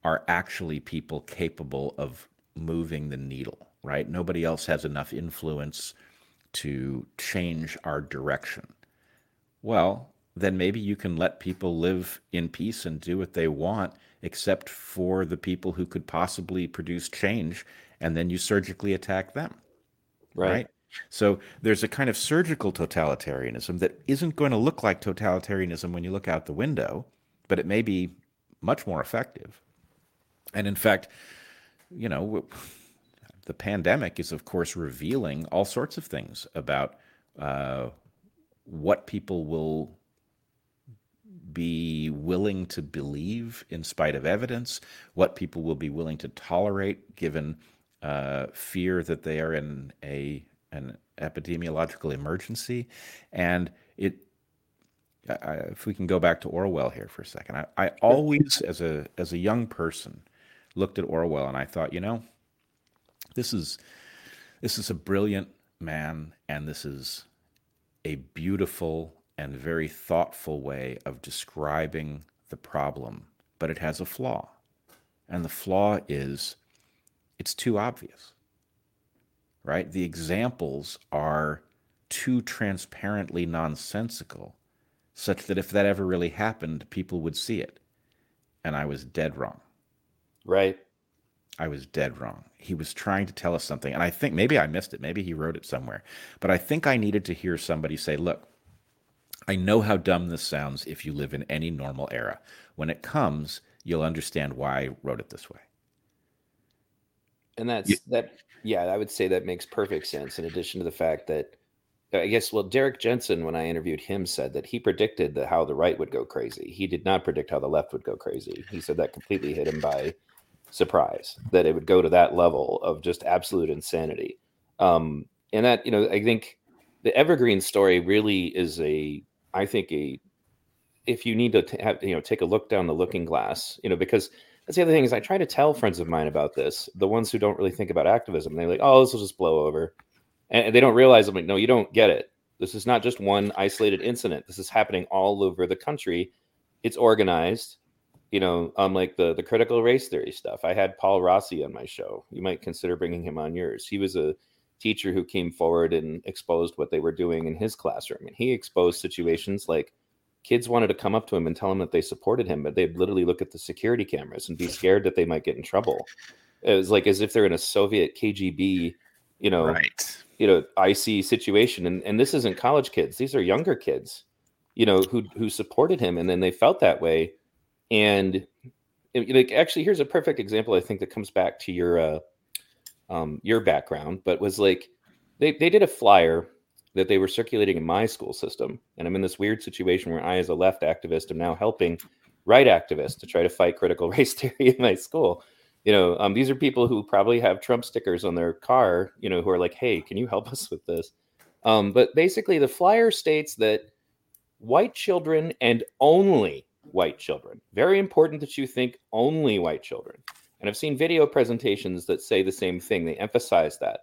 are actually people capable of moving the needle, right? Nobody else has enough influence to change our direction. Well, then maybe you can let people live in peace and do what they want, except for the people who could possibly produce change and then you surgically attack them. Right. right. So there's a kind of surgical totalitarianism that isn't going to look like totalitarianism when you look out the window, but it may be much more effective. And in fact, you know, the pandemic is, of course, revealing all sorts of things about uh, what people will be willing to believe in spite of evidence, what people will be willing to tolerate given uh, fear that they are in a an epidemiological emergency, and it. I, if we can go back to Orwell here for a second, I, I always, as a as a young person, looked at Orwell and I thought, you know, this is this is a brilliant man, and this is a beautiful and very thoughtful way of describing the problem, but it has a flaw. And the flaw is it's too obvious, right? The examples are too transparently nonsensical, such that if that ever really happened, people would see it. And I was dead wrong. Right. I was dead wrong. He was trying to tell us something. And I think maybe I missed it. Maybe he wrote it somewhere. But I think I needed to hear somebody say, look, I know how dumb this sounds if you live in any normal era. When it comes, you'll understand why I wrote it this way and that's yeah. that yeah i would say that makes perfect sense in addition to the fact that i guess well Derrick Jensen when i interviewed him said that he predicted that how the right would go crazy he did not predict how the left would go crazy he said that completely hit him by surprise that it would go to that level of just absolute insanity um and that you know i think the evergreen story really is a i think a if you need to t- have you know take a look down the looking glass you know because that's the other thing is I try to tell friends of mine about this, the ones who don't really think about activism. They're like, "Oh, this will just blow over," and they don't realize. I'm like, "No, you don't get it. This is not just one isolated incident. This is happening all over the country. It's organized. You know, unlike the the critical race theory stuff. I had Paul Rossi on my show. You might consider bringing him on yours. He was a teacher who came forward and exposed what they were doing in his classroom, and he exposed situations like kids wanted to come up to him and tell him that they supported him, but they'd literally look at the security cameras and be <laughs> scared that they might get in trouble. It was like as if they're in a Soviet KGB, you know, right. you know, icy situation. And and this isn't college kids; these are younger kids, you know, who who supported him, and then they felt that way. And like, actually, here's a perfect example. I think that comes back to your uh, um, your background, but was like they they did a flyer that they were circulating in my school system. And I'm in this weird situation where I, as a left activist, am now helping right activists to try to fight critical <laughs> race theory in my school. You know, um, these are people who probably have Trump stickers on their car, you know, who are like, hey, can you help <laughs> us with this? Um, but basically, the flyer states that white children and only white children. Very important that you think only white children. And I've seen video presentations that say the same thing. They emphasize that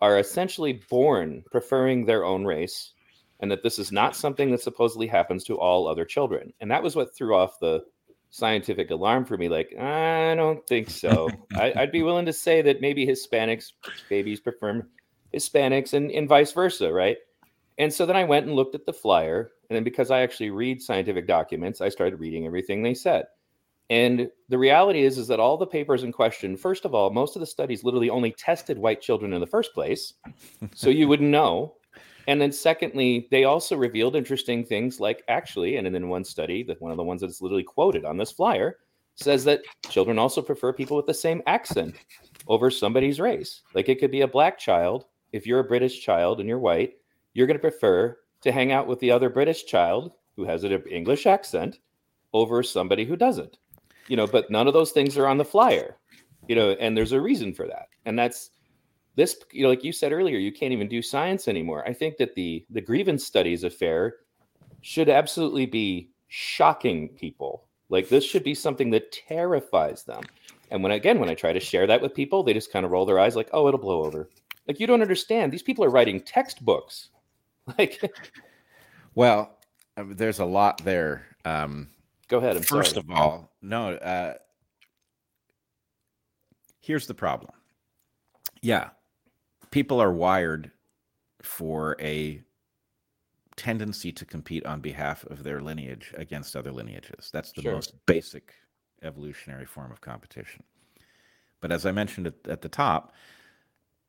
are essentially born preferring their own race and that this is not something that supposedly happens to all other children. And that was what threw off the scientific alarm for me. Like, I don't think so. <laughs> I, would be willing to say that maybe Hispanics babies prefer Hispanics and, and vice versa, right? And so then I went and looked at the flyer. And then because I actually read scientific documents, I started reading everything they said. And the reality is, is that all the papers in question, first of all, most of the studies literally only tested white children in the first place. so you wouldn't <laughs> know. And then secondly, they also revealed interesting things like actually, and in one study, that one of the ones that's literally quoted on this flyer says that children also prefer people with the same accent over somebody's race. Like it could be a black child. If you're a British child and you're white, you're going to prefer to hang out with the other British child who has an English accent over somebody who doesn't. You know, but none of those things are on the flyer. You know, and there's a reason for that. And that's this you know like you said earlier you can't even do science anymore. I think that the the grievance studies affair should absolutely be shocking people. Like this should be something that terrifies them. And when again when i try to share that with people they just kind of roll their eyes like oh it'll blow over. Like you don't understand. These people are writing textbooks. <laughs> Like well um, there's a lot there um go ahead I'm first sorry. of all no uh here's the problem yeah people are wired for a tendency to compete on behalf of their lineage against other lineages. That's the sure. most basic evolutionary form of competition. But as I mentioned at, at, the top,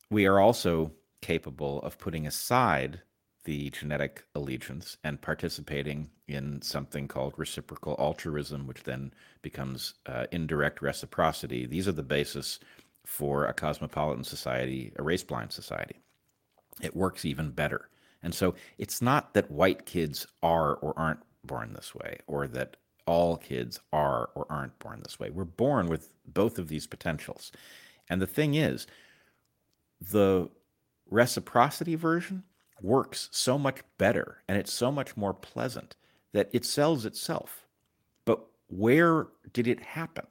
we are also capable of putting aside the genetic allegiance and participating in something called reciprocal altruism, which then becomes uh, indirect reciprocity. These are the basis for a cosmopolitan society, a race blind society. It works even better. And so it's not that white kids are or aren't born this way, or that all kids are or aren't born this way. We're born with both of these potentials. And the thing is, the reciprocity version works so much better and it's so much more pleasant that it sells itself. But where did it happen?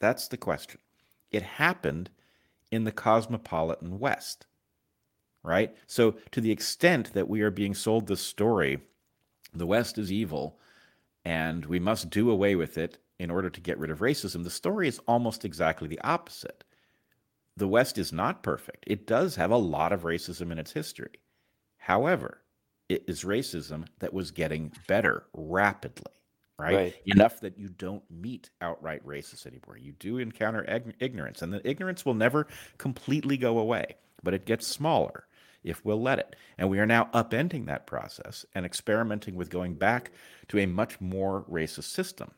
That's the question. It happened in the cosmopolitan West, right? So, to the extent that we are being sold this story, the West is evil and we must do away with it in order to get rid of racism, the story is almost exactly the opposite. The West is not perfect. It does have a lot of racism in its history. However, it is racism that was getting better rapidly right? right? Enough that you don't meet outright racists anymore. You do encounter ag- ignorance, and the ignorance will never completely go away, but it gets smaller if we'll let it. And we are now upending that process and experimenting with going back to a much more racist system.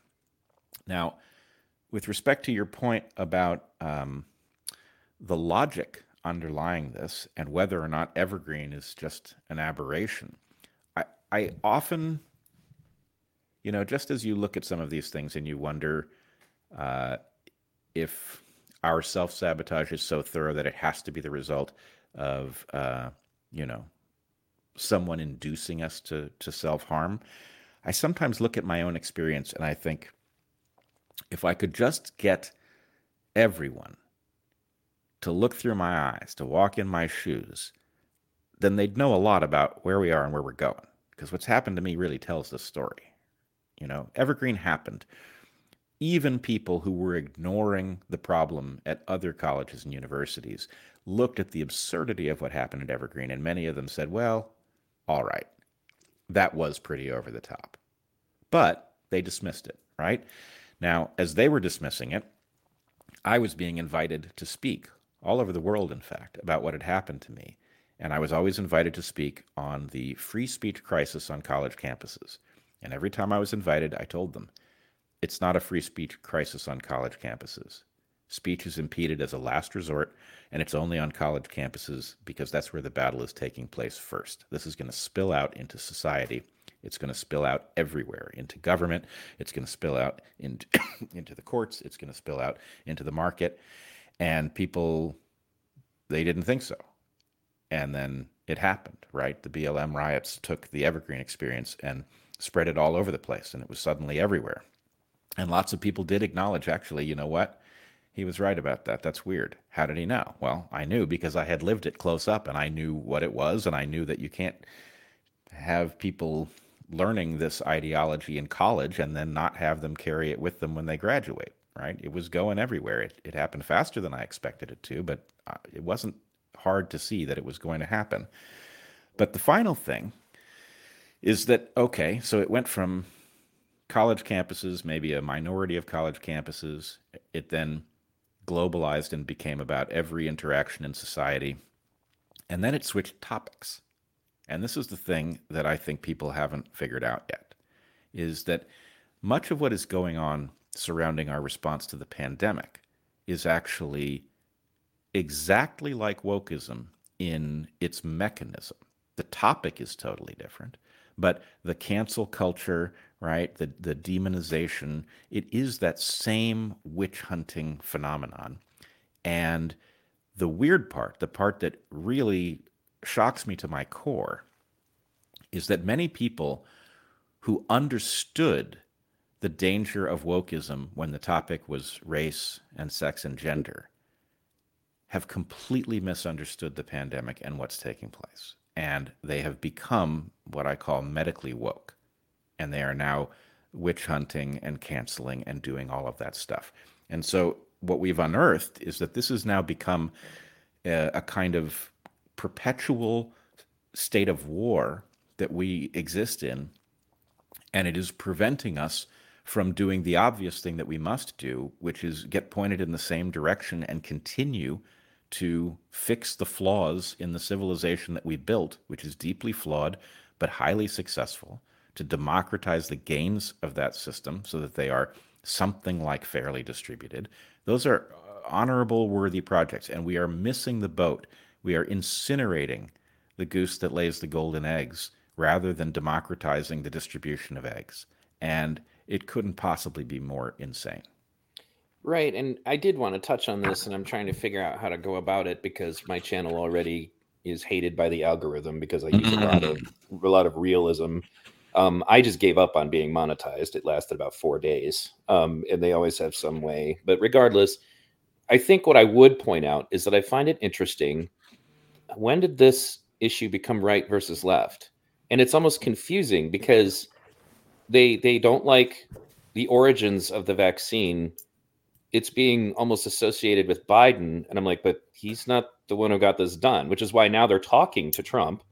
Now, with respect to your point about um, the logic underlying this and whether or not evergreen is just an aberration, I, I often you know, just as you look at some of these things and you wonder uh, if our self sabotage is so thorough that it has to be the result of, uh, you know, someone inducing us to to self harm. I sometimes look at my own experience and I think, if I could just get everyone to look through my eyes, to walk in my shoes, then they'd know a lot about where we are and where we're going. Because what's happened to me really tells the story. You know, Evergreen happened. Even people who were ignoring the problem at other colleges and universities looked at the absurdity of what happened at Evergreen, and many of them said, well, all right, that was pretty over the top. But they dismissed it, right? Now, as they were dismissing it, I was being invited to speak all over the world, in fact, about what had happened to me. And I was always invited to speak on the free speech crisis on college campuses. And every time I was invited, I told them it's not a free speech crisis on college campuses. Speech is impeded as a last resort, and it's only on college campuses because that's where the battle is taking place first. This is going to spill out into society. It's going to spill out everywhere into government. It's going to spill out into, <coughs> into the courts. It's going to spill out into the market. And people, they didn't think so. And then it happened, right? The BLM riots took the Evergreen experience and spread it all over the place and it was suddenly everywhere. And lots of people did acknowledge, actually, you know what? He was right about that. That's weird. How did he know? Well, I knew because I had lived it close up and I knew what it was. And I knew that you can't have people learning this ideology in college and then not have them carry it with them when they graduate, right? It was going everywhere. It, it happened faster than I expected it to, but uh, it wasn't hard to see that it was going to happen. But the final thing is that, okay, so it went from college campuses, maybe a minority of college campuses. It then globalized and became about every interaction in society. And then it switched topics. And this is the thing that I think people haven't figured out yet is that much of what is going on surrounding our response to the pandemic is actually exactly like wokeism in its mechanism. The topic is totally different, but the cancel culture, right, the, the demonization, it is that same witch hunting phenomenon. And the weird part, the part that really shocks me to my core, is that many people who understood the danger of wokeism when the topic was race and sex and gender have completely misunderstood the pandemic and what's taking place. And they have become what I call medically woke. And they are now witch hunting and canceling and doing all of that stuff. And so, what we've unearthed is that this has now become a, a kind of perpetual state of war that we exist in. And it is preventing us from doing the obvious thing that we must do, which is get pointed in the same direction and continue to fix the flaws in the civilization that we built, which is deeply flawed but highly successful, to democratize the gains of that system so that they are something like fairly distributed. Those are uh, honorable, worthy projects, and we are missing the boat. We are incinerating the goose that lays the golden eggs rather than democratizing the distribution of eggs. And it couldn't possibly be more insane. Right, and I did want to touch on this, and I'm trying to figure out how to go about it because my channel already is hated by the algorithm because I use a lot of a lot of realism. Um, I just gave up on being monetized. It lasted about four days, um, and they always have some way. But regardless, I think what I would point out is that I find it interesting. When did this issue become right versus left? And it's almost confusing because they they don't like the origins of the vaccine. It's being almost associated with Biden, and I'm like, but he's not the one who got this done, which is why now they're talking to Trump,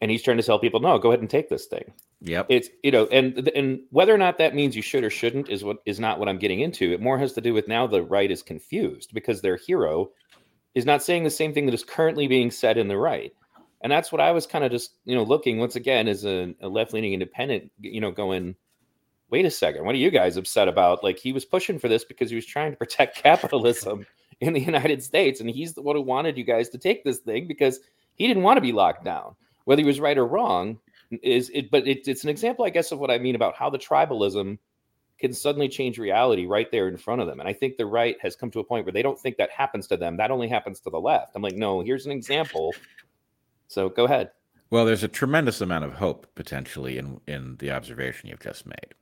and he's trying to tell people, no, go ahead and take this thing. Yep. It's you know, and and whether or not that means you should or shouldn't is what is not what I'm getting into. It more has to do with now the right is confused because their hero is not saying the same thing that is currently being said in the right and that's what I was kind of just you know looking once again as a, a left leaning independent, you know, going, wait a second, what are you guys upset about? Like he was pushing for this because he was trying to protect <laughs> capitalism in the United States, and he's the one who wanted you guys to take this thing because he didn't want to be locked down. Whether he was right or wrong is it, but it, it's an example, I guess, of what I mean about how the tribalism can suddenly change reality right there in front of them. And I think the right has come to a point where they don't think that happens to them. That only happens to the left. I'm like, no, here's an example so go ahead. Well, there's a tremendous amount of hope potentially in in the observation you've just made,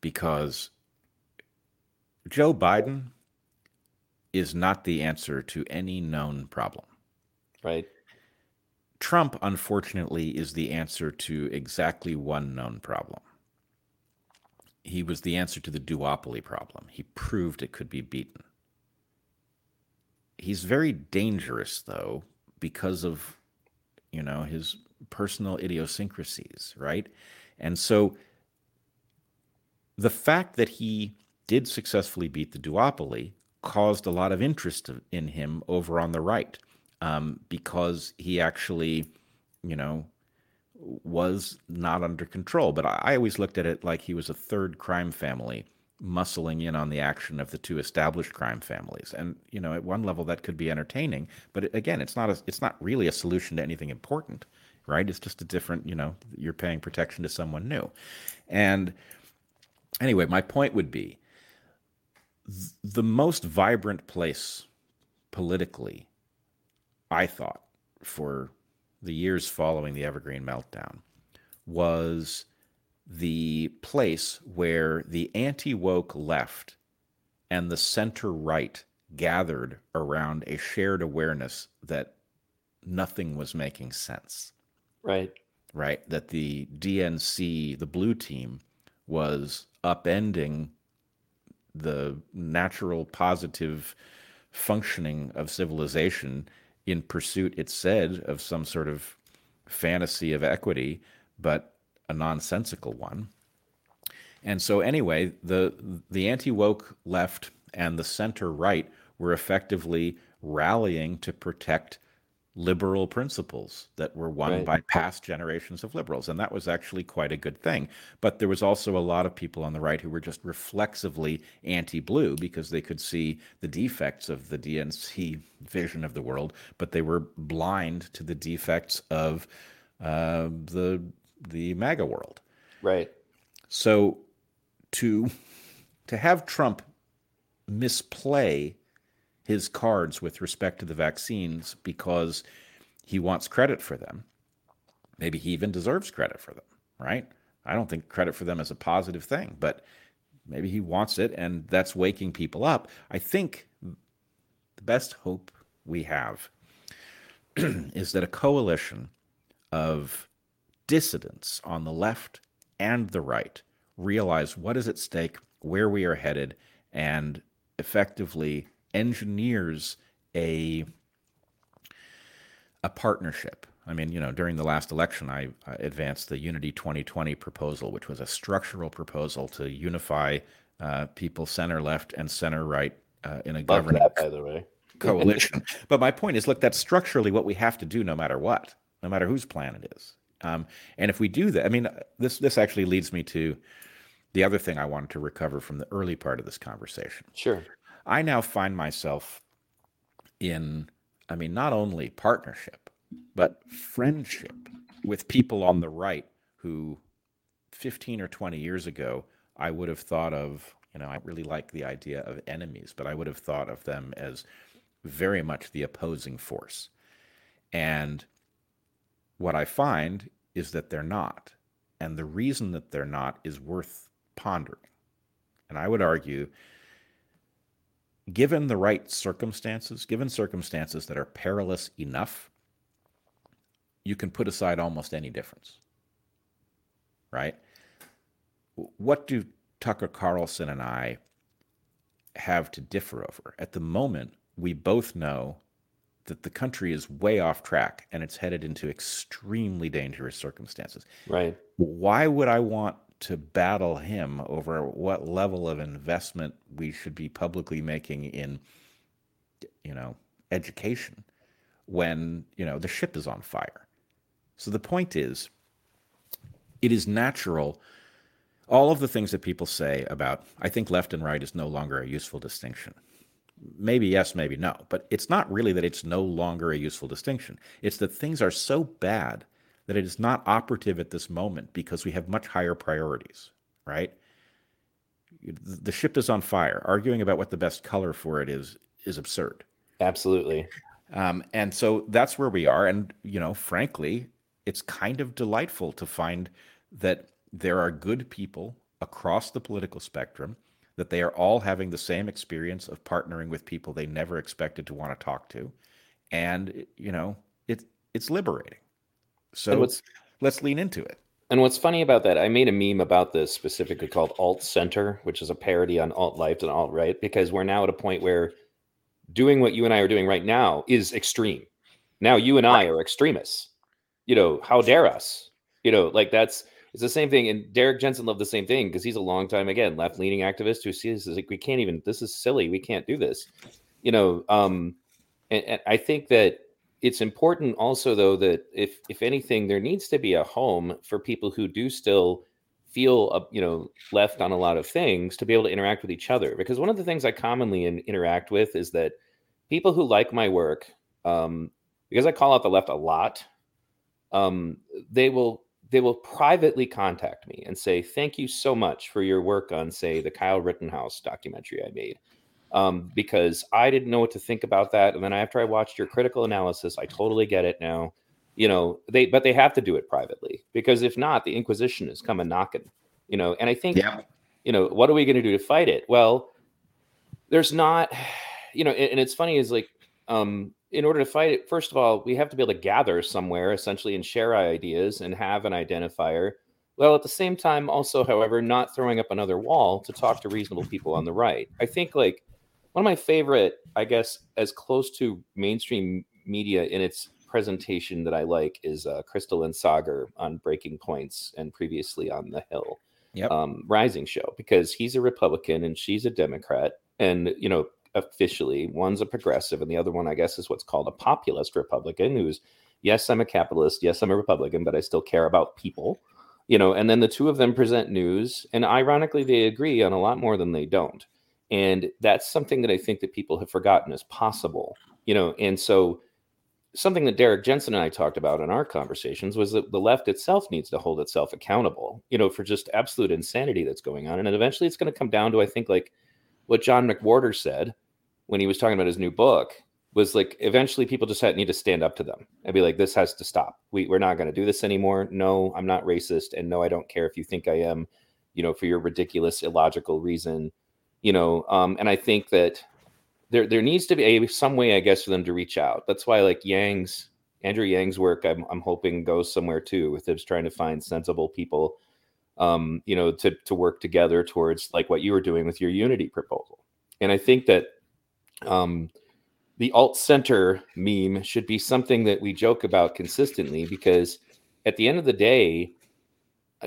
because Joe Biden is not the answer to any known problem. Right. Trump, unfortunately, is the answer to exactly one known problem. He was the answer to the duopoly problem. He proved it could be beaten. He's very dangerous, though, because of you know, his personal idiosyncrasies, right? And so the fact that he did successfully beat the duopoly caused a lot of interest in him over on the right um, because he actually, you know, was not under control. But I always looked at it like he was a third crime family muscling in on the action of the two established crime families. And you know, at one level that could be entertaining, but again, it's not a, it's not really a solution to anything important, right? It's just a different, you know, you're paying protection to someone new. And anyway, my point would be th- the most vibrant place politically, I thought, for the years following the Evergreen meltdown was the place where the anti woke left and the center right gathered around a shared awareness that nothing was making sense. Right. Right. That the DNC, the blue team, was upending the natural positive functioning of civilization in pursuit, it said, of some sort of fantasy of equity, but a nonsensical one. And so, anyway, the the anti woke left and the center right were effectively rallying to protect liberal principles that were won right. by past generations of liberals. And that was actually quite a good thing. But there was also a lot of people on the right who were just reflexively anti blue because they could see the defects of the DNC vision of the world, but they were blind to the defects of uh, the, the MAGA world. Right. So to, to have Trump misplay his cards with respect to the vaccines because he wants credit for them. Maybe he even deserves credit for them, right? I don't think credit for them is a positive thing, but maybe he wants it and that's waking people up. I think the best hope we have <clears throat> is that a coalition of dissidents on the left and the right realize what is at stake, where we are headed, and effectively engineers a a partnership. I mean, you know, during the last election, I, advanced the Unity 2020 proposal, which was a structural proposal to unify uh, people center left and center right uh, in a government by the way coalition. but my point is, look, that's structurally what we have to do, no matter what, no matter whose plan it is. Um, and if we do that, I mean, this this actually leads me to the other thing I wanted to recover from the early part of this conversation. Sure. I now find myself in, I mean, not only partnership, but friendship with people on the right who 15 or 20 years ago I would have thought of, you know, I really like the idea of enemies, but I would have thought of them as very much the opposing force. And what I find is that they're not. And the reason that they're not is worth pondering. And I would argue given the right circumstances, given circumstances that are perilous enough, you can put aside almost any difference. Right? What do Tucker Carlson and I have to differ over? At the moment, we both know that the country is way off track and it's headed into extremely dangerous circumstances. Right. Why would I want to battle him over what level of investment we should be publicly making in you know education when you know the ship is on fire so the point is it is natural all of the things that people say about i think left and right is no longer a useful distinction maybe yes maybe no but it's not really that it's no longer a useful distinction it's that things are so bad that it is not operative at this moment because we have much higher priorities, right? The ship is on fire. Arguing about what the best color for it is is absurd. Absolutely. Um, and so that's where we are. And, you know, frankly, it's kind of delightful to find that there are good people across the political spectrum, that they are all having the same experience of partnering with people they never expected to want to talk to. And, you know, it, it's liberating. So let's let's lean into it. And what's funny about that, I made a meme about this specifically called Alt Center, which is a parody on alt left and alt right, because we're now at a point where doing what you and I are doing right now is extreme. Now you and I are extremists. You know, how dare us? You know, like that's it's the same thing. And Derrick Jensen loved the same thing because he's a long time again left leaning activist who sees this like we can't even this is silly. We can't do this. You know, um, and, and I think that it's important also though that if if anything there needs to be a home for people who do still feel you know left on a lot of things to be able to interact with each other because one of the things i commonly in, interact with is that people who like my work um, because i call out the left a lot um, they will they will privately contact me and say thank you so much for your work on say the kyle rittenhouse documentary i made um, because I didn't know what to think about that. And then after I watched your critical analysis, I totally get it now. you know they but they have to do it privately because if not the inquisition is coming knocking you know and i think yeah. you know what are we going to do to fight it well there's not <sighs> you know and, and it's funny is like um in order to fight it first of all we have to be able to gather somewhere essentially and share ideas and have an identifier well at the same time also however not throwing up another wall to talk to reasonable people on the right i think like one of my favorite i guess as close to mainstream media in its presentation that I like is uh, and Saagar on Breaking Points and previously on The Hill, yep. um, Rising Show, because he's a Republican and she's a Democrat, and you know officially one's a progressive and the other one I guess is what's called a populist Republican, who's yes I'm a capitalist, yes I'm a Republican, but I still care about people, you know. And then the two of them present news, and ironically they agree on a lot more than they don't, and that's something that I think that people have forgotten is possible, you know, and so something that Derrick Jensen and I talked about in our conversations was that the left itself needs to hold itself accountable, you know, for just absolute insanity that's going on. And eventually it's going to come down to, I think, like what John McWhorter said when he was talking about his new book was like eventually people just had, need to stand up to them and be like, this has to stop. We, we're not going to do this anymore. No, I'm not racist. And no, I don't care if you think I am, you know, for your ridiculous, illogical reason, you know. Um, and I think that there there needs to be a, some way, I guess, for them to reach out. That's why like Yang's Andrew Yang's work, I'm I'm hoping goes somewhere too, with him trying to find sensible people, um, you know, to to work together towards like what you were doing with your Unity proposal. And I think that um, the alt center meme should be something that we joke about consistently because at the end of the day,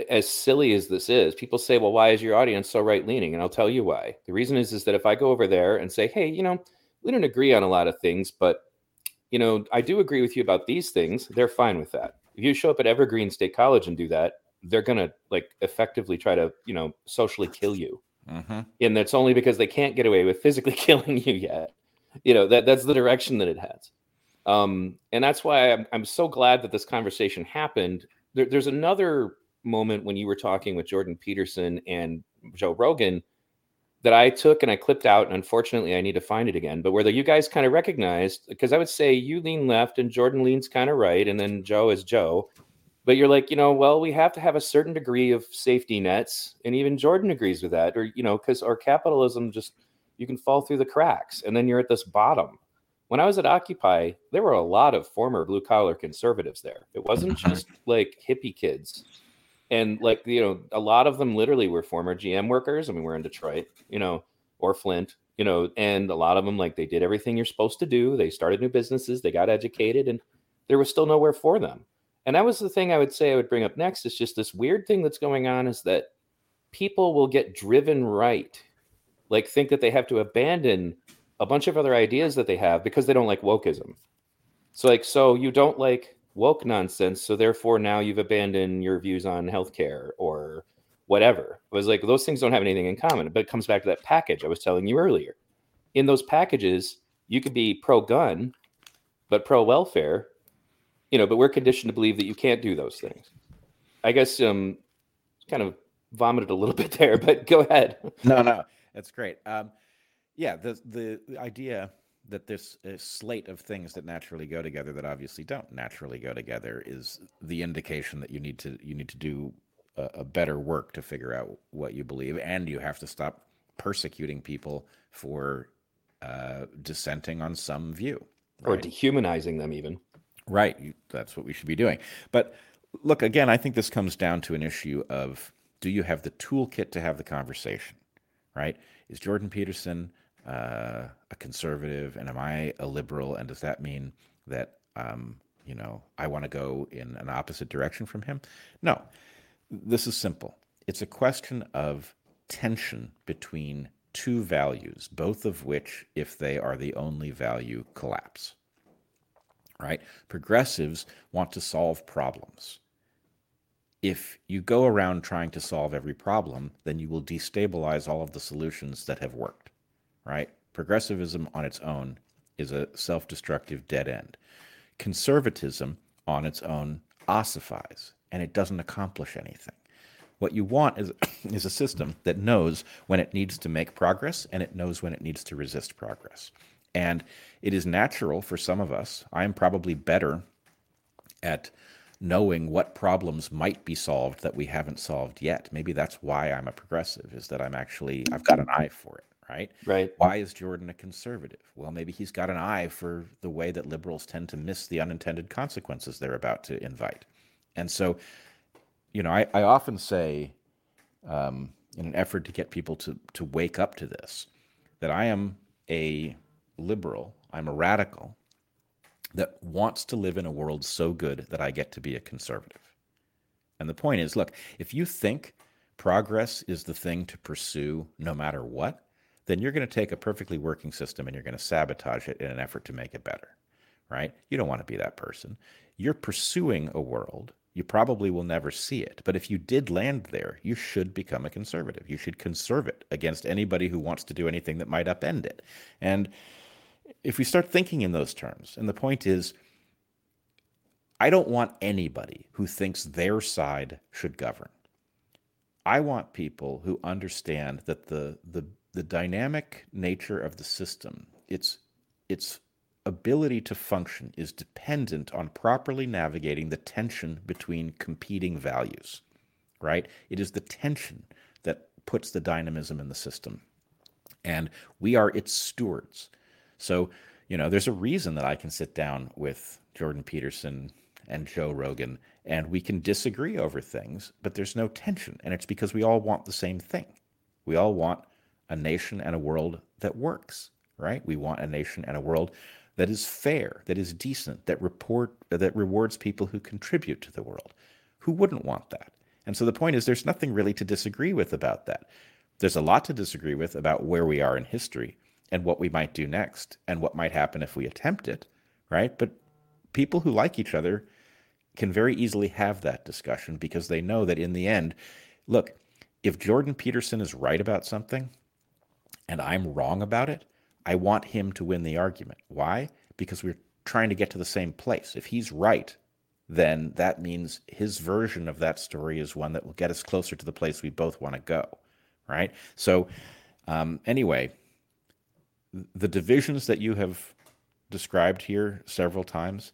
as silly as this is, people say, "Well, why is your audience so right leaning?" And I'll tell you why. The reason is is that if I go over there and say, "Hey, you know, we don't agree on a lot of things, but you know, I do agree with you about these things," they're fine with that. If you show up at Evergreen State College and do that, they're gonna like effectively try to, you know, socially kill you. Mm-hmm. And that's only because they can't get away with physically <laughs> killing you yet. You know that that's the direction that it has. Um, and that's why I'm, I'm so glad that this conversation happened. There, there's another moment when you were talking with Jordan Peterson and Joe Rogan that I took and I clipped out. And unfortunately, I need to find it again. But whether you guys kind of recognized, because I would say you lean left and Jordan leans kind of right, and then Joe is Joe. But you're like, you know, well, we have to have a certain degree of safety nets. And even Jordan agrees with that. Or, you know, because our capitalism just, you can fall through the cracks and then you're at this bottom. When I was at Occupy, there were a lot of former blue collar conservatives there. It wasn't mm-hmm. just like hippie kids and like you know a lot of them literally were former gm workers i mean we're in detroit you know or flint you know and a lot of them like they did everything you're supposed to do they started new businesses they got educated and there was still nowhere for them and that was the thing i would say i would bring up next is just this weird thing that's going on is that people will get driven right like think that they have to abandon a bunch of other ideas that they have because they don't like wokeism so like so you don't like woke nonsense. So therefore, now you've abandoned your views on healthcare or whatever. It was like those things don't have anything in common. But it comes back to that package I was telling you earlier. In those packages, you could be pro gun, but pro welfare, you know, but we're conditioned to believe that you can't do those things. I guess um kind of vomited a little <laughs> bit there, but go ahead. <laughs> No, no, that's great. Um, yeah, the the, the idea that this uh, slate of things that naturally go together that obviously don't naturally go together is the indication that you need to you need to do a, a, better work to figure out what you believe and you have to stop persecuting people for uh, dissenting on some view right? or dehumanizing them even right that's what we should be doing but look again i think this comes down to an issue of do you have the toolkit to have the conversation right is jordan peterson uh, a conservative and am I a liberal? And does that mean that, um, you know, I want to go in an opposite direction from him? No, this is simple. It's a question of tension between two values, both of which, if they are the only value, collapse. Right? Progressives want to solve problems. If you go around trying to solve every problem, then you will destabilize all of the solutions that have worked right? Progressivism on its own is a self destructive dead end. Conservatism on its own ossifies and it doesn't accomplish anything. What you want is, <coughs> is a system that knows when it needs to make progress and it knows when it needs to resist progress. And it is natural for some of us, I am probably better at knowing what problems might be solved that we haven't solved yet. Maybe that's why I'm a progressive, is that I'm actually, I've got an eye for it, right? Right. Why is Jordan a conservative? Well, maybe he's got an eye for the way that liberals tend to miss the unintended consequences they're about to invite. And so, you know, I, I often say, um, in an effort to get people to, to wake up to this, that I am a liberal, I'm a radical that wants to live in a world so good that I get to be a conservative. And the point is look, if you think progress is the thing to pursue no matter what, then you're going to take a perfectly working system and you're going to sabotage it in an effort to make it better, right? You don't want to be that person. You're pursuing a world. You probably will never see it. But if you did land there, you should become a conservative. You should conserve it against anybody who wants to do anything that might upend it. And if we start thinking in those terms, and the point is, I don't want anybody who thinks their side should govern. I want people who understand that the the the dynamic nature of the system, its its ability to function is dependent on properly navigating the tension between competing values. Right? It is the tension that puts the dynamism in the system. And we are its stewards. So, you know, there's a reason that I can sit down with Jordan Peterson and Joe Rogan and we can disagree over things, but there's no tension. And it's because we all want the same thing. We all want a nation and a world that works, right? We want a nation and a world that is fair, that is decent, that report that rewards people who contribute to the world. Who wouldn't want that? And so the point is there's nothing really to disagree with about that. There's a lot to disagree with about where we are in history, and what we might do next and what might happen if we attempt it, right? But people who like each other can very easily have that discussion because they know that in the end, look, if Jordan Peterson is right about something and I'm wrong about it, I want him to win the argument. Why? Because we're trying to get to the same place. If he's right, then that means his version of that story is one that will get us closer to the place we both want to go, right? So, um, anyway, the divisions that you have described here several times,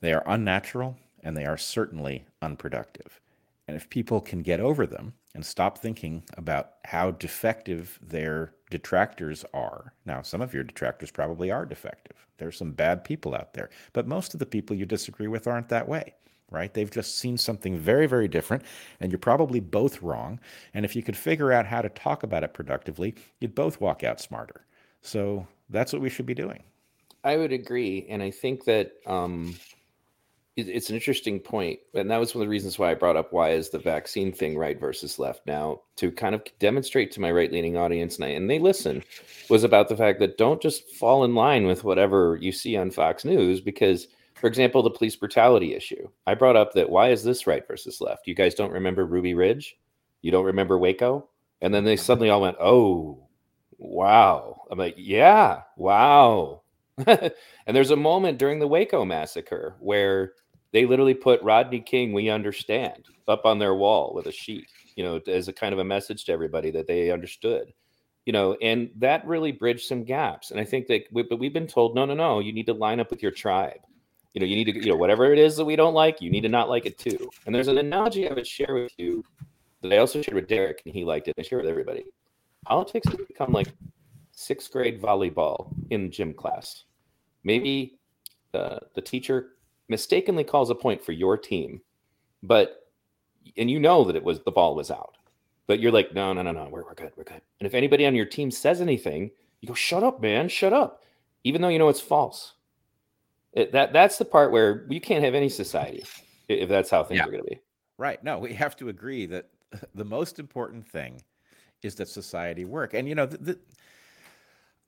they are unnatural and they are certainly unproductive. And if people can get over them and stop thinking about how defective their detractors are, now some of your detractors probably are defective. There's some bad people out there, but most of the people you disagree with aren't that way right? They've just seen something very, very different, and you're probably both wrong. And if you could figure out how to talk about it productively, you'd both walk out smarter. So that's what we should be doing. I would agree, and I think that um, it, it's an interesting point, and that was one of the reasons why I brought up why is the vaccine thing right versus left now to kind of demonstrate to my right leaning audience, and, I, and they listen, was about the fact that don't just fall in line with whatever you see on Fox News because. For example, the police brutality issue. I brought up that why is this right versus left? You guys don't remember Ruby Ridge? You don't remember Waco? And then they suddenly all went, oh, wow. I'm like, yeah, wow. <laughs> and there's a moment during the Waco massacre where they literally put Rodney King, we understand, up on their wall with a sheet, you know, as a kind of a message to everybody that they understood, you know, and that really bridged some gaps. And I think that, we, but we've been told, no, no, no, you need to line up with your tribe. You know, you need to, you know, whatever it is that we don't like, you need to not like it too. And there's an analogy I would share with you that I also shared with Derrick, and he liked it. I share with everybody politics has become like sixth grade volleyball in gym class. Maybe uh, the teacher mistakenly calls a point for your team, but and you know that it was the ball was out, but you're like, no, no, no, no, we're, we're good, we're good. And if anybody on your team says anything, you go, shut up, man, shut up, even though you know it's false. It, that that's the part where you can't have any society if that's how things yeah. are going to be. Right. No, we have to agree that <laughs> the most important thing is that society work. And you know, the, the,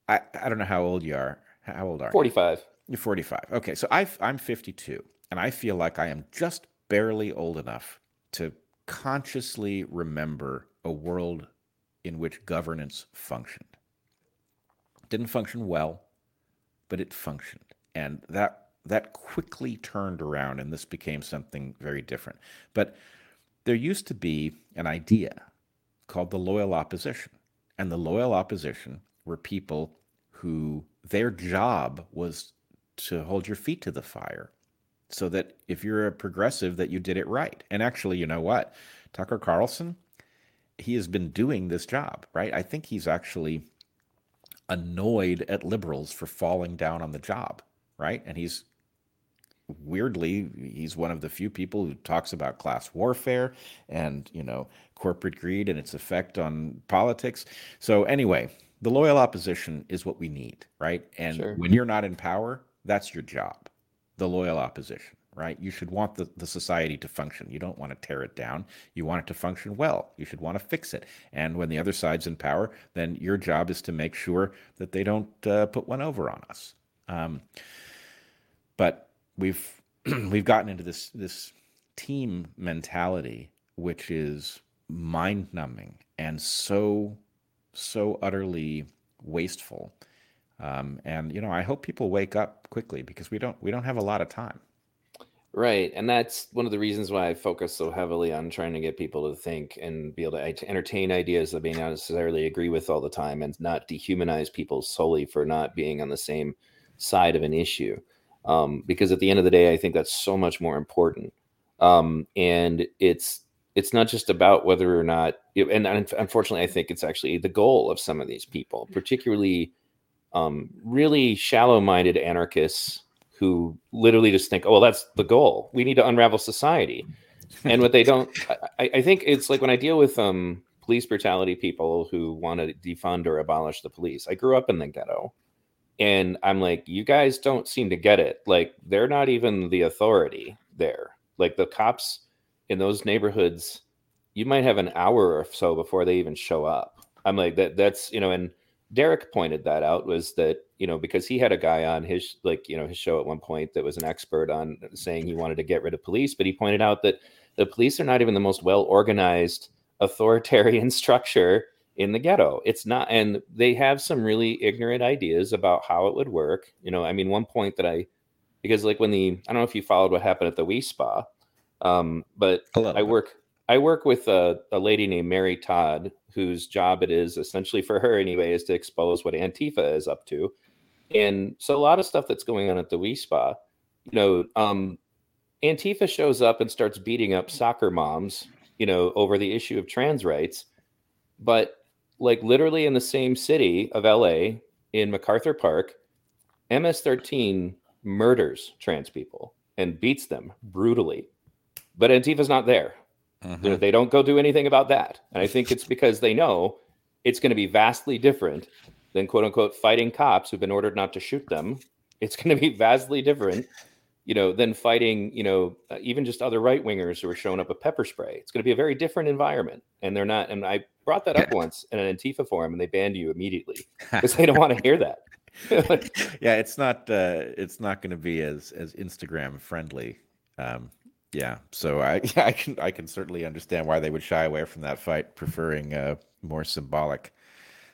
I I don't know how old you are. How old are 45. you? You're 45. Okay, so I I'm 52, and I feel like I am just barely old enough to consciously remember a world in which governance functioned. didn't function well, but it functioned, and that that quickly turned around, and this became something very different. But there used to be an idea called the loyal opposition. And the loyal opposition were people who their job was to hold your feet to the fire so that if you're a progressive that you did it right. And actually, you know what? Tucker Carlson, he has been doing this job, right? I think he's actually annoyed at liberals for falling down on the job, right? And he's weirdly he's one of the few people who talks about class warfare and, you know, corporate greed and its effect on politics. So anyway, the loyal opposition is what we need, right? And sure. when you're not in power, that's your job. The loyal opposition right? You should want the, the society to function. You don't want to tear it down. You want it to function well. You should want to fix it. And when the other side's in power, then your job is to make sure that they don't uh, put one over on us. Um, but we've <clears throat> we've gotten into this this team mentality, which is mind numbing and so so utterly wasteful. Um, and you know, I hope people wake up quickly because we don't we don't have a lot of time. Right. And that's one of the reasons why I focus so heavily on trying to get people to think and be able to entertain ideas that may not necessarily agree with all the time and not dehumanize people solely for not being on the same side of an issue. Um, because at the end of the day, I think that's so much more important. Um, and it's it's not just about whether or not, and unfortunately, I think it's actually the goal of some of these people, particularly um, really shallow-minded anarchists who literally just think, oh, well, that's the goal. We need to unravel society. And what they <laughs> don't, I, I think it's like when I deal with um, police brutality people who want to defund or abolish the police. I grew up in the ghetto. And I'm like, you guys don't seem to get it. Like, they're not even the authority there. Like, the cops in those neighborhoods, you might have an hour or so before they even show up. I'm like, that, that's, you know, and Derrick pointed that out was that you know because he had a guy on his like you know his show at one point that was an expert on saying he wanted to get rid of police, but he pointed out that the police are not even the most well organized authoritarian <laughs> structure in the ghetto. It's not, and they have some really ignorant ideas about how it would work. You know, I mean, one point that I because like when the I don't know if you followed what happened at the Wi Spa, um, but I work I work with a, a lady named Mary Todd, whose job it is essentially for her anyway is to expose what Antifa is up to. And so a lot of stuff that's going on at the Wi Spa, you know, um, Antifa shows up and starts beating up soccer moms, you know, over the issue of trans rights. But like literally in the same city of LA in MacArthur Park, MS-13 murders trans people and beats them brutally. But Antifa's not there. Mm-hmm. They don't go do anything about that. And I think it's because they know it's going to be vastly different than quote unquote fighting cops who've been ordered not to shoot them. It's going to be vastly different, you know, than fighting, you know, uh, even just other right wingers who are showing up with pepper spray. It's going to be a very different environment. And they're not. And I brought that up once in an Antifa forum and they banned you immediately <laughs> because they don't want to hear that. <laughs> yeah, it's not uh, it's not going to be as as Instagram friendly um, yeah, so I <laughs> I can I can certainly understand why they would shy away from that fight, preferring uh, more symbolic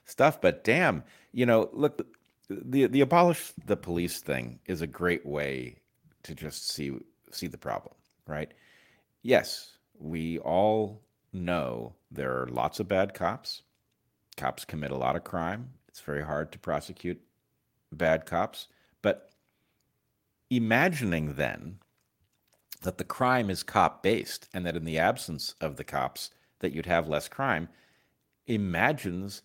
stuff. But damn, you know, look, the the abolish the police thing is a great way to just see see the problem, right? Yes, we all know there are lots of bad cops. Cops commit a lot of crime. It's very hard to prosecute bad cops, but imagining then that the crime is cop based and that in the absence of the cops that you'd have less crime imagines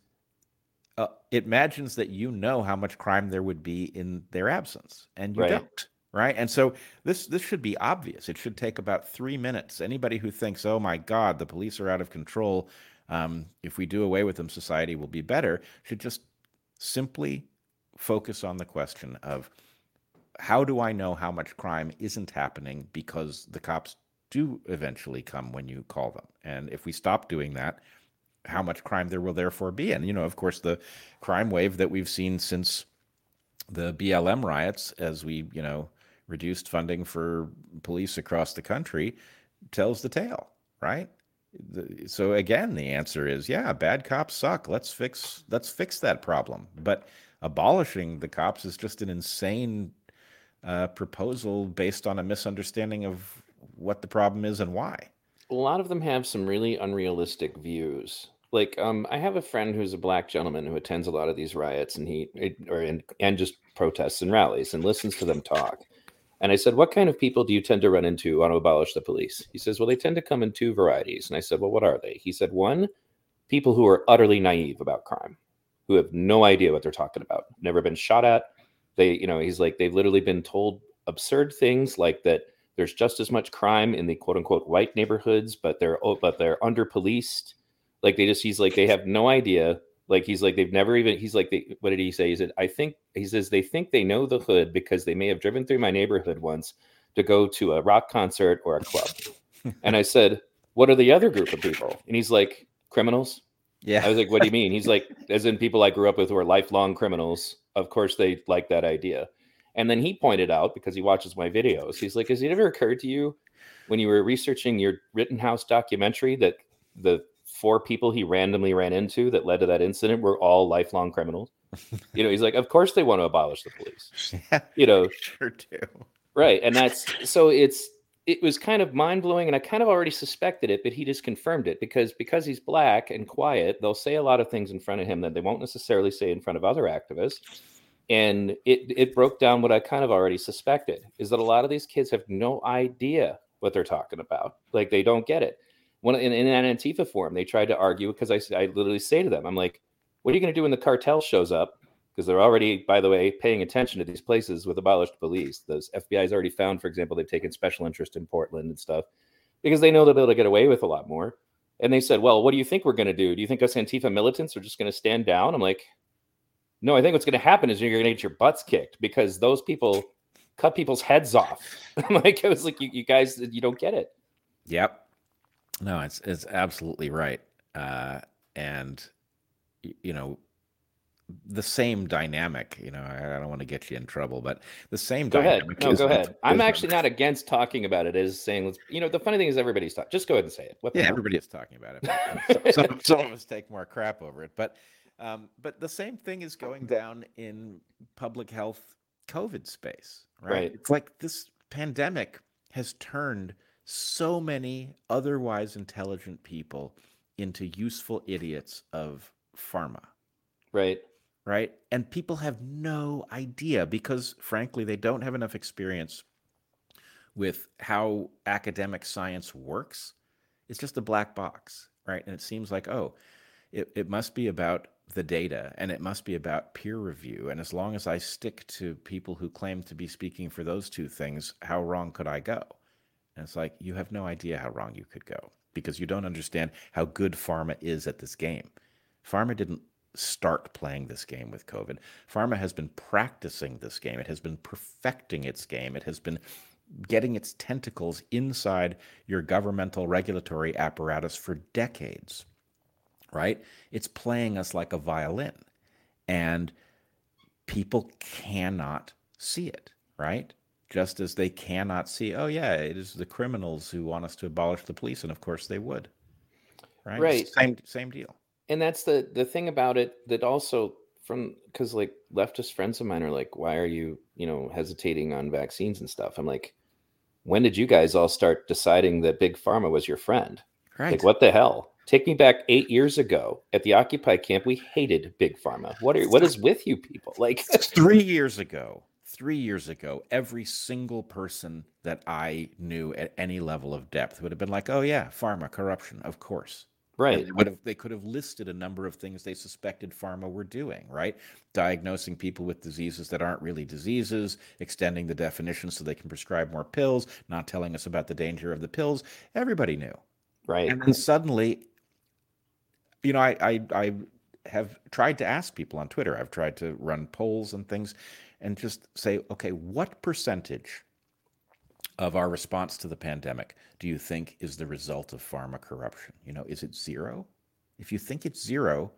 uh, it imagines that you know how much crime there would be in their absence and you right. don't right and so this this should be obvious it should take about three minutes anybody who thinks oh my god the police are out of control um, if we do away with them society will be better should just simply focus on the question of how do I know how much crime isn't happening because the cops do eventually come when you call them? And if we stop doing that, how much crime there will therefore be? And, you know, of course, the crime wave that we've seen since the BLM riots, as we, you know, reduced funding for police across the country, tells the tale, right? so again, the answer is yeah, bad cops suck. Let's fix let's fix that problem. But abolishing the cops is just an insane uh, proposal based on a misunderstanding of what the problem is and why. A lot of them have some really unrealistic views. Like, um, I have a friend who's a black gentleman who attends a lot of these riots, and he or and, and just protests and rallies and listens to them talk. And I said, What kind of people do you tend to run into want to abolish the police? He says, Well, they tend to come in two varieties. And I said, Well, what are they? He said, One, people who are utterly naive about crime, who have no idea what they're talking about, never been shot at. They, you know, he's like, they've literally been told absurd things like that there's just as much crime in the quote unquote white neighborhoods, but they're but they're under policed. Like they just he's like they have no idea. Like he's like they've never even he's like they, what did he say? He said I think he says they think they know the hood because they may have driven through my neighborhood once to go to a rock concert or a club. <laughs> and I said, what are the other group of people? And he's like criminals. Yeah. I was like, what do you mean? He's like, <laughs> as in people I grew up with who are lifelong criminals. Of course, they like that idea. And then he pointed out because he watches my videos, he's like, has it ever occurred to you when you were researching your Rittenhouse documentary that the four people he randomly ran into that led to that incident were all lifelong criminals? you know, he's like, of course they want to abolish the police. <laughs> Yeah, You know, sure do. right? And that's so it's it was kind of mind blowing, and I kind of already suspected it, but he just confirmed it because because he's black and quiet, they'll say a lot of things in front of him that they won't necessarily say in front of other activists and it it broke down what I kind of already suspected is that a lot of these kids have no idea what they're talking about. Like they don't get it. In, in an Antifa forum, they tried to argue because I I literally say to them, I'm like, what are you going to do when the cartel shows up? Because they're already, by the way, paying attention to these places with abolished police. Those FBI's already found, for example, they've taken special interest in Portland and stuff because they know they'll be able to get away with a lot more. And they said, well, what do you think we're going to do? Do you think us Antifa militants are just going to stand down? I'm like, no, I think what's going to happen is you're going to get your butts kicked because those people cut people's heads off. <laughs> I'm like, I was like, you, you guys, you don't get it. Yep. No, it's it's absolutely right. Uh, and you know, the same dynamic. You know, I, I don't want to get you in trouble, but the same Go ahead. No, go ahead. I'm actually not against talking about it. Is saying, let's, you know, the funny thing is everybody's talking. Just go ahead and say it. What Yeah, hell? everybody is talking about it. <laughs> but some, some of us take more crap over it, but um, but the same thing is going down in public health COVID space, right? Right. It's like this pandemic has turned so many otherwise intelligent people into useful idiots of pharma, Right. right? And people have no idea because, frankly, they don't have enough experience with how academic science works. It's just a black box, right? And it seems like, oh, it, it must be about the data and it must be about peer review. And as long as I stick to people who claim to be speaking for those two things, how wrong could I go? And it's like, you have no idea how wrong you could go because you don't understand how good pharma is at this game. Pharma didn't start playing this game with COVID. Pharma has been practicing this game, it has been perfecting its game, it has been getting its tentacles inside your governmental regulatory apparatus for decades, right? It's playing us like a violin. And people cannot see it, right? Just as they cannot see, oh, yeah, it is the criminals who want us to abolish the police. And of course they would, right? Right. Same, same deal. and that's the the thing about it that also from because like leftist friends of mine are like why are you you know hesitating on vaccines and stuff i'm like when did you guys all start deciding that big pharma was your friend Right. like what the hell take me back eight years ago at the occupy camp we hated big pharma what are what is with you people like three years ago, three years ago, every single person that I knew at any level of depth would have been like, "Oh yeah, pharma corruption, of course." Right They would have. They could have listed a number of things they suspected pharma were doing. Right, diagnosing people with diseases that aren't really diseases, extending the definition so they can prescribe more pills, not telling us about the danger of the pills. Everybody knew. right And then suddenly, you know, I, I I have tried to ask people on Twitter. I've tried to run polls and things, and just say, okay, what percentage of our response to the pandemic do you think is the result of pharma corruption? You know, is it zero? If you think it's zero,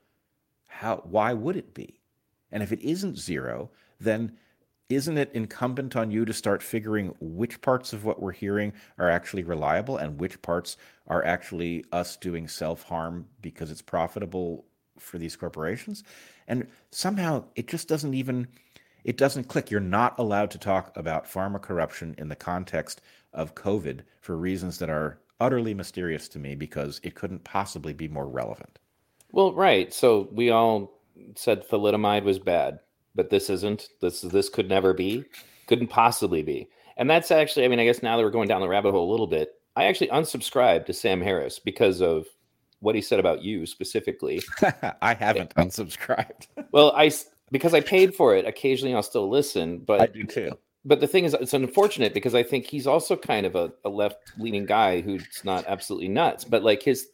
how why would it be? And if it isn't zero, then isn't it incumbent on you to start figuring which parts of what we're hearing are actually reliable and which parts are actually us doing self harm because it's profitable for these corporations? And somehow it just doesn't even it doesn't click. You're not allowed to talk about pharma corruption in the context of COVID for reasons that are utterly mysterious to me because it couldn't possibly be more relevant. Well, right. So we all said thalidomide was bad, but this isn't. This this could never be, couldn't possibly be. and that's actually, I mean, I guess now that we're going down the rabbit hole a little bit, I actually unsubscribed to Sam Harris because of what he said about you specifically. <laughs> I haven't unsubscribed. <laughs> well, I because I paid for it. Occasionally, I'll still listen, but I do too. But the thing is, it's unfortunate because I think he's also kind of a, a left-leaning guy who's not absolutely nuts. But like his,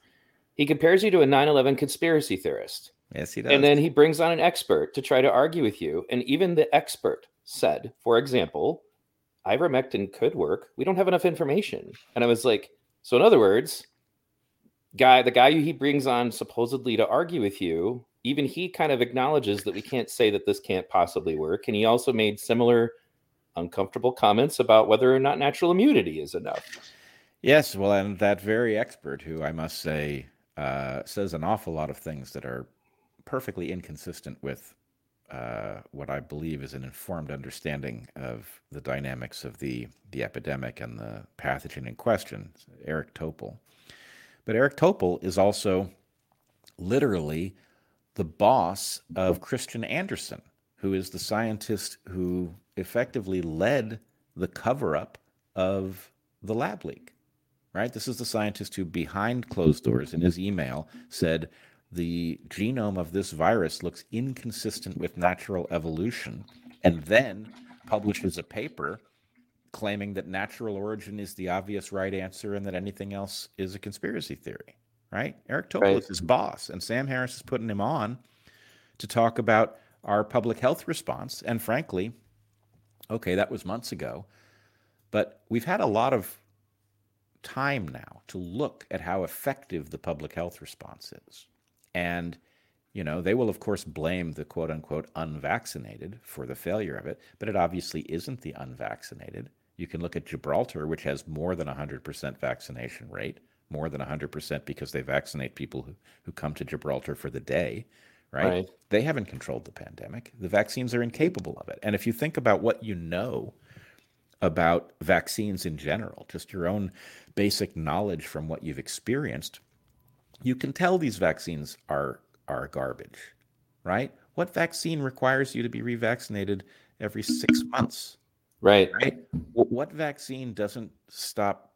he compares you to a 9/11 conspiracy theorist. Yes, he does. And then he brings on an expert to try to argue with you, and even the expert said, for example, ivermectin could work. We don't have enough information. And I was like, so in other words, guy, the guy he brings on supposedly to argue with you, even he kind of acknowledges that we can't say that this can't possibly work. And he also made similar uncomfortable comments about whether or not natural immunity is enough. Yes, well, and that very expert, who I must say uh, says an awful lot of things that are perfectly inconsistent with uh, what I believe is an informed understanding of the dynamics of the the epidemic and the pathogen in question, Eric Topol. But Eric Topol is also literally the boss of Kristian Andersen, who is the scientist who effectively led the cover up of the lab leak. Right? This is the scientist who, behind closed doors in his email, said the genome of this virus looks inconsistent with natural evolution, and then publishes a paper claiming that natural origin is the obvious right answer and that anything else is a conspiracy theory. Right? Eric Topol is his boss, and Sam Harris is putting him on to talk about our public health response. And frankly, okay, that was months ago, but we've had a lot of time now to look at how effective the public health response is. And, you know, they will, of course, blame the quote unquote unvaccinated for the failure of it, but it obviously isn't the unvaccinated. You can look at Gibraltar, which has more than 100% vaccination rate, more than 100% because they vaccinate people who, who come to Gibraltar for the day, right? right? They haven't controlled the pandemic. The vaccines are incapable of it. And if you think about what you know about vaccines in general, just your own basic knowledge from what you've experienced, you can tell these vaccines are are garbage, right? What vaccine requires you to be revaccinated every six months? Right. Right. What vaccine doesn't stop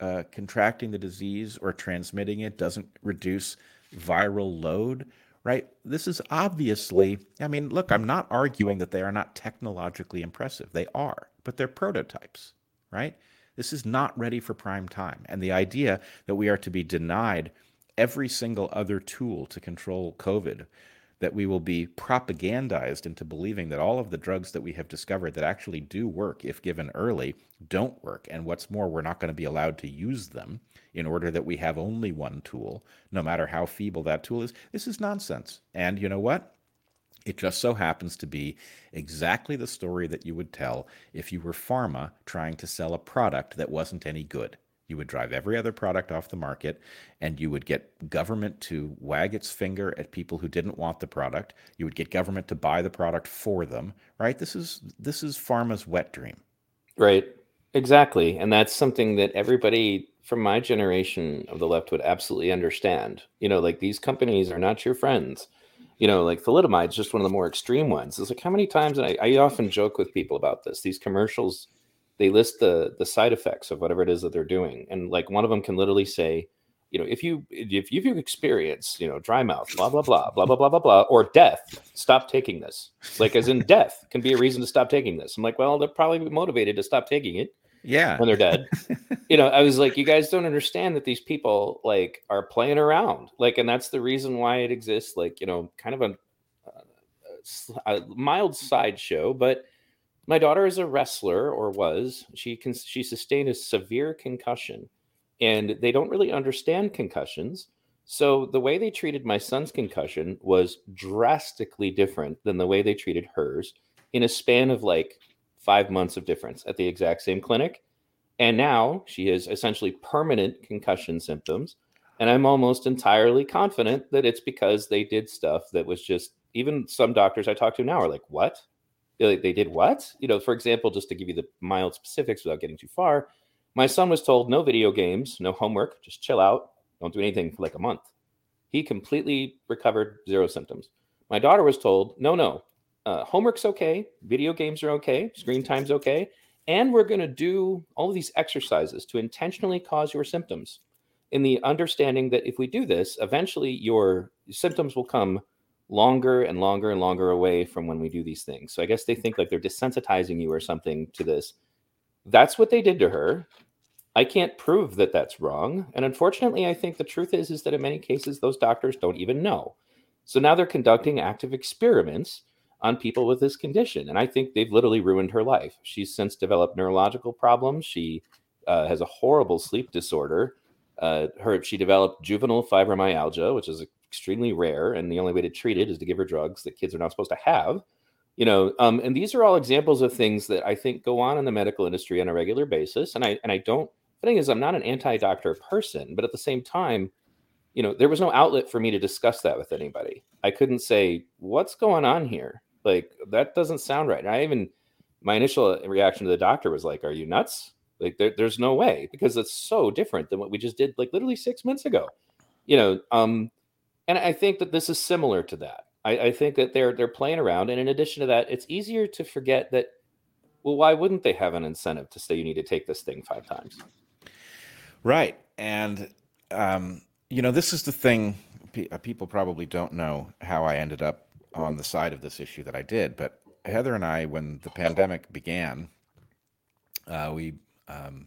uh, contracting the disease or transmitting it? Doesn't reduce viral load? Right. This is obviously. I mean, look. I'm not arguing that they are not technologically impressive. They are, but they're prototypes. Right. This is not ready for prime time, and the idea that we are to be denied every single other tool to control COVID, that we will be propagandized into believing that all of the drugs that we have discovered that actually do work if given early don't work. And what's more, we're not going to be allowed to use them in order that we have only one tool, no matter how feeble that tool is. This is nonsense. And you know what? It just so happens to be exactly the story that you would tell if you were pharma trying to sell a product that wasn't any good. You would drive every other product off the market and you would get government to wag its finger at people who didn't want the product. You would get government to buy the product for them, right? This is this is pharma's wet dream. Right. Exactly. And that's something that everybody from my generation of the left would absolutely understand. You know, like these companies are not your friends. You know, like thalidomide is just one of the more extreme ones. It's like how many times, and I, I often joke with people about this, these commercials they list the the side effects of whatever it is that they're doing and like one of them can literally say you know if you if you experience you know dry mouth blah blah blah blah blah blah blah blah or death stop taking this. Like as in <laughs> death can be a reason to stop taking this. I'm like well they're probably motivated to stop taking it yeah. when they're dead. <laughs> You know i was like you guys don't understand that these people like are playing around. Like and that's the reason why it exists like you know kind of a, a, a mild sideshow but my daughter is a wrestler, or was. She can she sustained a severe concussion, and they don't really understand concussions. So the way they treated my son's concussion was drastically different than the way they treated hers in a span of like five months of difference at the exact same clinic. And now she has essentially permanent concussion symptoms. And I'm almost entirely confident that it's because they did stuff that was just, even some doctors I talk to now are like, what? They did what? You know, for example, just to give you the mild specifics without getting too far, my son was told no video games, no homework, just chill out, don't do anything for like a month. He completely recovered, zero symptoms. My daughter was told, no, no, uh, homework's okay, video games are okay, screen time's okay, And we're going to do all of these exercises to intentionally cause your symptoms in the understanding that if we do this, eventually your symptoms will come longer and longer and longer away from when we do these things. So I guess they think like they're desensitizing you or something to this. That's what they did to her. I can't prove that that's wrong. And unfortunately, I think the truth is is that in many cases those doctors don't even know. So now they're conducting active experiments on people with this condition. And I think they've literally ruined her life. She's since developed neurological problems. She uh, has a horrible sleep disorder. Uh, her she developed juvenile fibromyalgia, which is extremely rare, and the only way to treat it is to give her drugs that kids are not supposed to have. You know, um, and these are all examples of things that I think go on in the medical industry on a regular basis. And I and I don't. The thing is, I'm not an anti-doctor person, but at the same time, you know, there was no outlet for me to discuss that with anybody. I couldn't say what's going on here. Like that doesn't sound right. And I even my initial reaction to the doctor was like, "Are you nuts?" Like there, there's no way because it's so different than what we just did like literally six months ago. You know, um, and I think that this is similar to that. I, I think that they're they're playing around, and in addition to that, it's easier to forget that. Well, why wouldn't they have an incentive to say you need to take this thing five times? Right, and um, you know this is the thing. Uh, people probably don't know how I ended up on the side of this issue that I did, but Heather and I, when the pandemic began, uh, we um,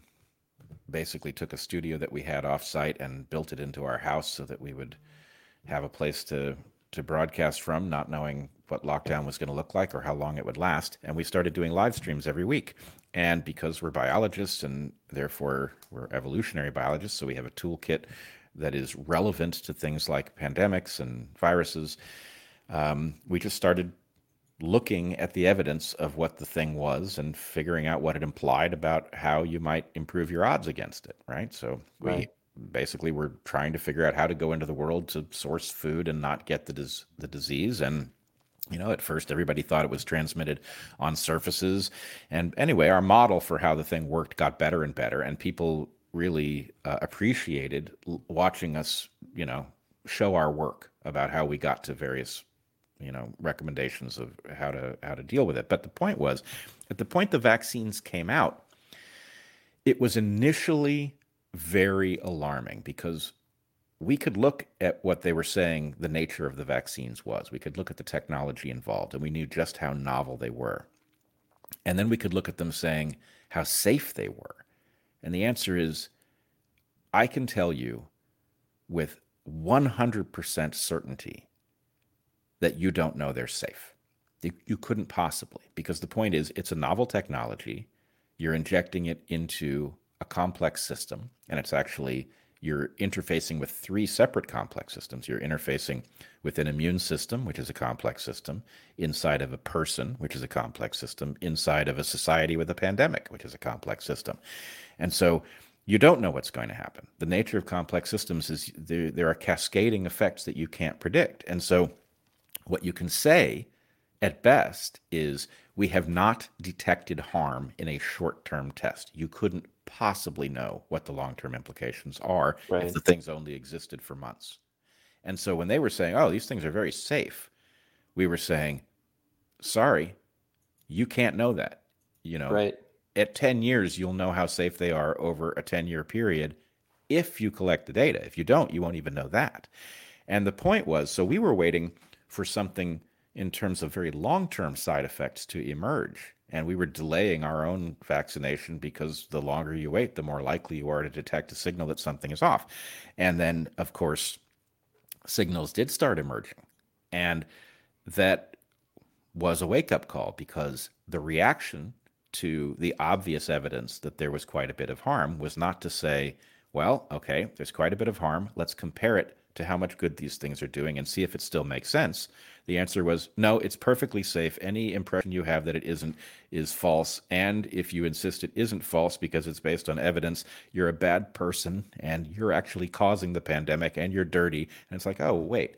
basically took a studio that we had offsite and built it into our house so that we would have a place to to broadcast from, not knowing what lockdown was going to look like or how long it would last. And we started doing live streams every week. And because we're biologists and therefore we're evolutionary biologists, so we have a toolkit that is relevant to things like pandemics and viruses, um, we just started looking at the evidence of what the thing was and figuring out what it implied about how you might improve your odds against it, right? So we basically were trying to figure out how to go into the world to source food and not get the dis- the disease. And you know at first everybody thought it was transmitted on surfaces. And anyway our model for how the thing worked got better and better. And people really uh, appreciated watching us you know show our work about how we got to various you know recommendations of how to how to deal with it. But the point was at the point the vaccines came out it was initially very alarming because we could look at what they were saying the nature of the vaccines was we could look at the technology involved and we knew just how novel they were and then we could look at them saying how safe they were and the answer is i can tell you with 100% certainty that you don't know they're safe. You, you couldn't possibly, because the point is it's a novel technology. You're injecting it into a complex system, and it's actually you're interfacing with three separate complex systems. You're interfacing with an immune system, which is a complex system, inside of a person, which is a complex system, inside of a society with a pandemic, which is a complex system. And so you don't know what's going to happen. The nature of complex systems is there, there are cascading effects that you can't predict. And so what you can say at best is we have not detected harm in a short term test. You couldn't possibly know what the long term implications are right. if the things only existed for months. And so when they were saying, oh, these things are very safe, we were saying, sorry, you can't know that. You know, right. at 10 years, you'll know how safe they are over a 10 year period if you collect the data. If you don't, you won't even know that. And the point was so we were waiting for something in terms of very long term side effects to emerge. And we were delaying our own vaccination because the longer you wait, the more likely you are to detect a signal that something is off. And then, of course, signals did start emerging. And that was a wake up call because the reaction to the obvious evidence that there was quite a bit of harm was not to say, well, okay, there's quite a bit of harm. Let's compare it to how much good these things are doing and see if it still makes sense. The answer was no, it's perfectly safe. Any impression you have that it isn't is false. And if you insist it isn't false because it's based on evidence, you're a bad person and you're actually causing the pandemic and you're dirty. And it's like, oh, wait,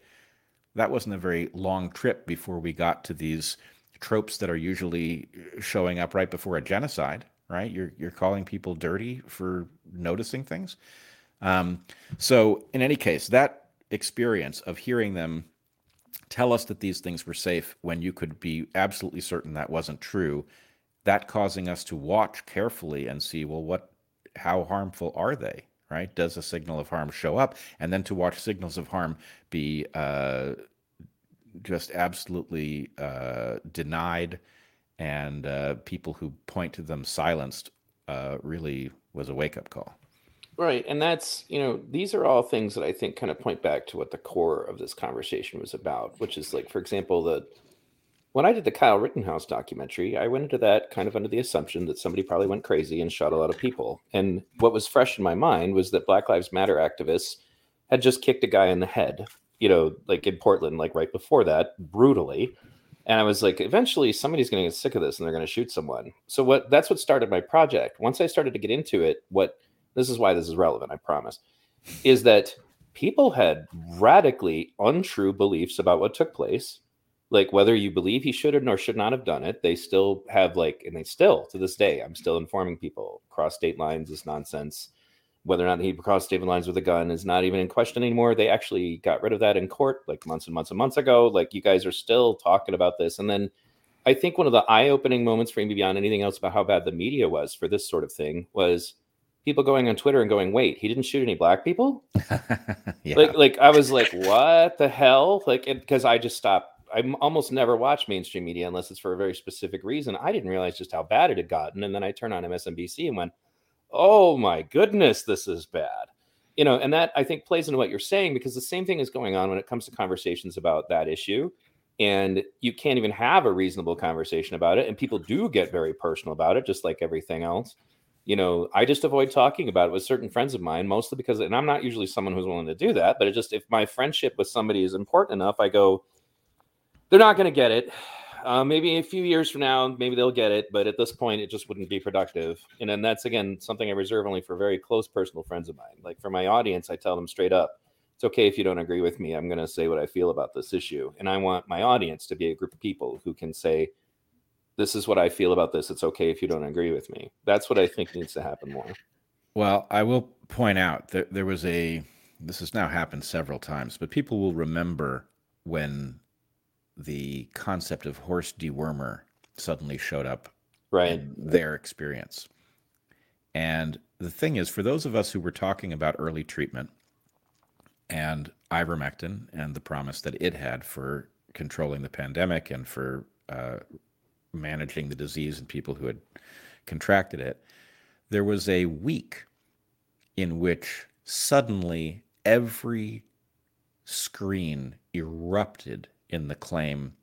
that wasn't a very long trip before we got to these tropes that are usually showing up right before a genocide, right? You're, you're calling people dirty for noticing things. Um, so, in any case, that experience of hearing them tell us that these things were safe when you could be absolutely certain that wasn't true that causing us to watch carefully and see, well, what, how harmful are they? Right? Does a signal of harm show up? And then to watch signals of harm be uh, just absolutely uh, denied and uh, people who point to them silenced uh, really was a wake up call. Right. And that's, you know, these are all things that I think kind of point back to what the core of this conversation was about, which is like, for example, the when I did the Kyle Rittenhouse documentary, I went into that kind of under the assumption that somebody probably went crazy and shot a lot of people. And what was fresh in my mind was that Black Lives Matter activists had just kicked a guy in the head, you know, like in Portland, like right before that, brutally. And I was like, eventually somebody's going to get sick of this and they're going to shoot someone. So what that's what started my project. Once I started to get into it, what this is why this is relevant, I promise, is that people had radically untrue beliefs about what took place. Like whether you believe he should have or should not have done it they still have like and they still to this day i'm still informing people cross state lines is nonsense. Whether or not he crossed state lines with a gun is not even in question anymore. They actually got rid of that in court like months and months and months ago. Like you guys are still talking about this. And then i think one of the eye-opening moments for me beyond anything else about how bad the media was for this sort of thing was people going on twitter and going wait he didn't shoot any black people <laughs> yeah. like like i was like what the hell like because i just stopped I almost never watch mainstream media unless it's for a very specific reason. I didn't realize just how bad it had gotten, and then I turned on MSNBC and went, "Oh my goodness, this is bad." You know, and that I think plays into what you're saying because the same thing is going on when it comes to conversations about that issue, and you can't even have a reasonable conversation about it, and people do get very personal about it, just like everything else. You know, I just avoid talking about it with certain friends of mine, mostly because, and I'm not usually someone who's willing to do that, but it just if my friendship with somebody is important enough, I go they're not going to get it. Uh, maybe a few years from now, maybe they'll get it, but at this point, it just wouldn't be productive. And then that's again something I reserve only for very close personal friends of mine. Like for my audience, I tell them straight up, it's okay if you don't agree with me. I'm going to say what I feel about this issue, and I want my audience to be a group of people who can say, "This is what I feel about this. It's okay if you don't agree with me." That's what I think needs to happen more. Well, I will point out that there was a. This has now happened several times, but people will remember when the concept of horse dewormer suddenly showed up right. in their experience. And the thing is, for those of us who were talking about early treatment and ivermectin and the promise that it had for controlling the pandemic and for uh, managing the disease and people who had contracted it, there was a week in which suddenly every screen erupted in the claim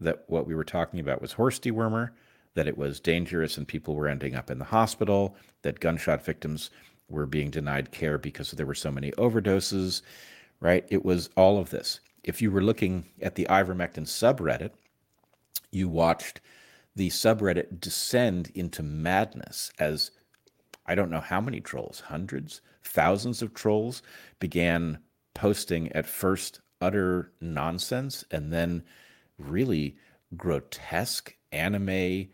that what we were talking about was horse dewormer, that it was dangerous and people were ending up in the hospital, that gunshot victims were being denied care because there were so many overdoses, right? It was all of this. If you were looking at the ivermectin subreddit, you watched the subreddit descend into madness as I don't know how many trolls, hundreds, thousands of trolls began posting at first utter nonsense and then really grotesque anime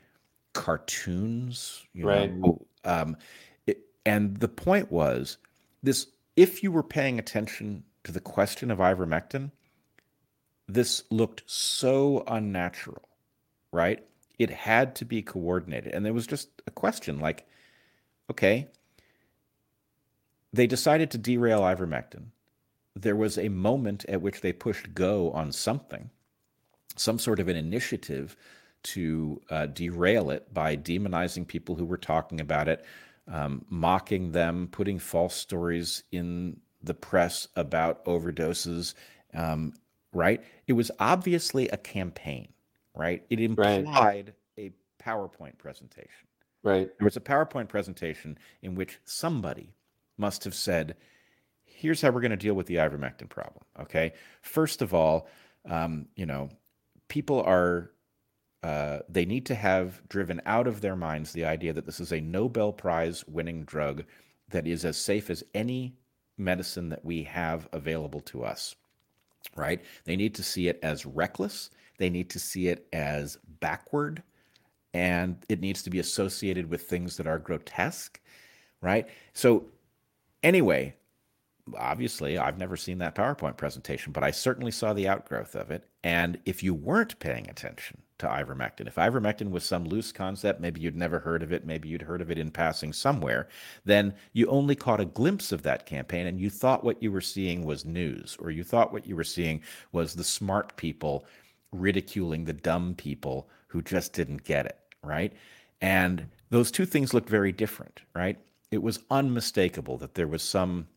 cartoons you right. Know um, it, and the point was this if you were paying attention to the question of ivermectin this looked so unnatural right it had to be coordinated and there was just a question like okay they decided to derail ivermectin there was a moment at which they pushed go on something, some sort of an initiative to uh, derail it by demonizing people who were talking about it, um, mocking them, putting false stories in the press about overdoses. Um, right? It was obviously a campaign, right? It implied right. a PowerPoint presentation. Right. There was a PowerPoint presentation in which somebody must have said, here's how we're going to deal with the ivermectin problem. Okay. First of all, um, you know, people are, uh, they need to have driven out of their minds the idea that this is a Nobel Prize winning drug that is as safe as any medicine that we have available to us. Right. They need to see it as reckless. They need to see it as backward. And it needs to be associated with things that are grotesque. Right. So, anyway, obviously I've never seen that PowerPoint presentation, but I certainly saw the outgrowth of it. And if you weren't paying attention to ivermectin. If ivermectin was some loose concept, maybe you'd never heard of it, maybe you'd heard of it in passing somewhere, then you only caught a glimpse of that campaign and you thought what you were seeing was news, or you thought what you were seeing was the smart people ridiculing the dumb people who just didn't get it, right? And those two things looked very different, right? It was unmistakable that there was some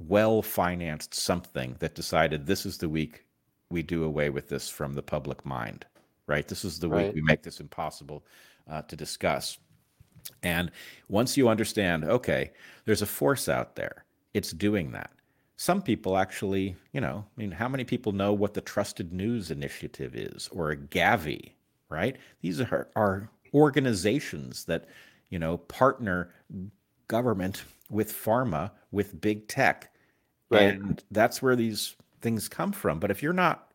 well financed something that decided this is the week we do away with this from the public mind right? This is the right. way we make this impossible uh, to discuss. And once you understand, okay, there's a force out there, it's doing that. Some people actually, you know, I mean, how many people know what the Trusted News Initiative is or a Gavi, right? These are, are organizations that, you know, partner government with pharma, with big tech. Right. And that's where these things come from. But if you're not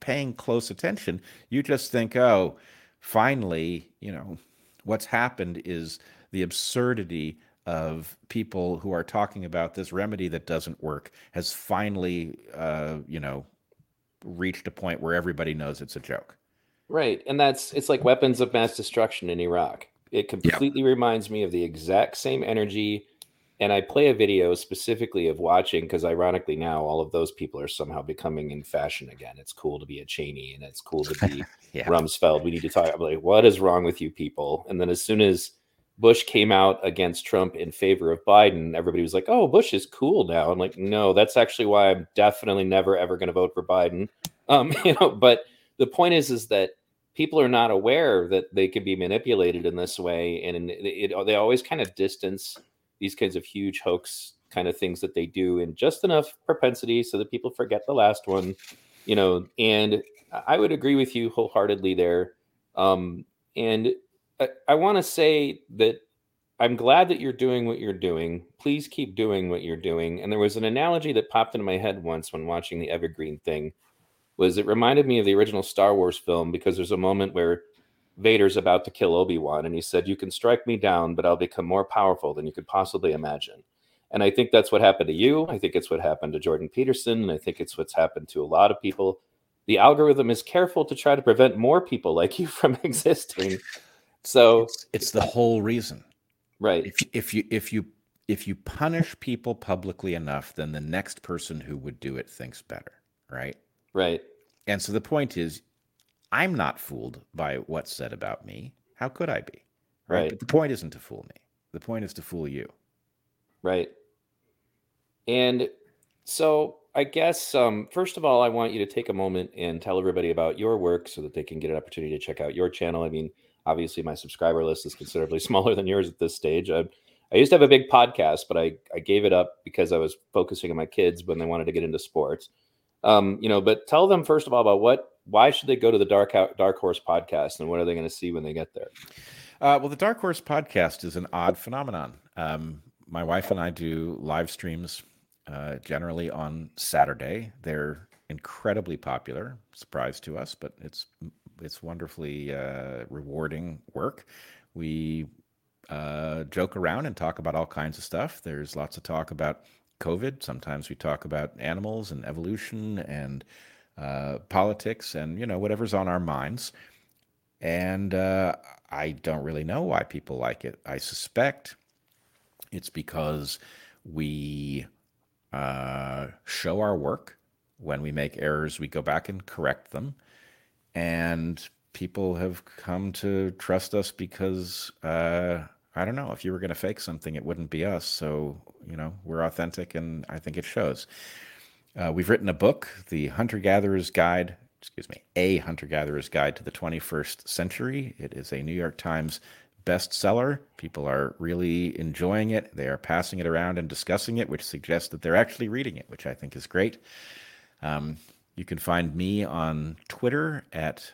paying close attention, you just think, oh, finally, you know, what's happened is the absurdity of people who are talking about this remedy that doesn't work has finally, uh, you know, reached a point where everybody knows it's a joke. Right. And that's it's like weapons of mass destruction in Iraq. It completely yep. reminds me of the exact same energy and I play a video specifically of watching because ironically now all of those people are somehow becoming in fashion again. It's cool to be a Cheney and it's cool to be <laughs> yeah. Rumsfeld. We need to talk. I'm like, what is wrong with you people? And then as soon as Bush came out against Trump in favor of Biden, everybody was like, "Oh, Bush is cool now." I'm like, "No, that's actually why I'm definitely never ever going to vote for Biden." Um, <laughs> you know, but the point is, is that people are not aware that they can be manipulated in this way, and it, it, they always kind of distance these kinds of huge hoax kind of things that they do in just enough propensity so that people forget the last one, you know. And I would agree with you wholeheartedly there. Um, and I, I want to say that I'm glad that you're doing what you're doing. Please keep doing what you're doing. And there was an analogy that popped into my head once when watching the Evergreen thing. Was it reminded me of the original Star Wars film because there's a moment where Vader's about to kill Obi Wan, and he said, You can strike me down, but I'll become more powerful than you could possibly imagine. And I think that's what happened to you. I think it's what happened to Jordan Peterson. And I think it's what's happened to a lot of people. The algorithm is careful to try to prevent more people like you from <laughs> existing. So it's, it's the whole reason. Right. If, if you if you if you punish people publicly enough, then the next person who would do it thinks better. Right. Right. And so the point is I'm not fooled by what's said about me. How could I be? Right. right. But the point isn't to fool me. The point is to fool you. Right. And so I guess um, first of all, I want you to take a moment and tell everybody about your work so that they can get an opportunity to check out your channel. I mean, obviously, my subscriber list is considerably <laughs> smaller than yours at this stage. I, I used to have a big podcast, but I, I gave it up because I was focusing on my kids when they wanted to get into sports. Um, you know, but tell them first of all about what why should they go to the Dark Dark Horse podcast, and what are they going to see when they get there? Uh, well, the Dark Horse podcast is an odd phenomenon. Um, my wife and I do live streams uh, generally on Saturday. They're incredibly popular, surprise to us, but it's it's wonderfully uh, rewarding work. We uh, joke around and talk about all kinds of stuff. There's lots of talk about COVID. Sometimes we talk about animals and evolution and uh, politics and you know whatever's on our minds. And uh, I don't really know why people like it. I suspect it's because we uh, show our work. When we make errors, we go back and correct them. And people have come to trust us because uh, I don't know if you were going to fake something, it wouldn't be us. So you know we're authentic, and I think it shows. Uh, we've written a book, The Hunter Gatherer's Guide, excuse me, A Hunter Gatherer's Guide to the 21st Century. It is a New York Times bestseller. People are really enjoying it. They are passing it around and discussing it, which suggests that they're actually reading it, which I think is great. Um, you can find me on Twitter at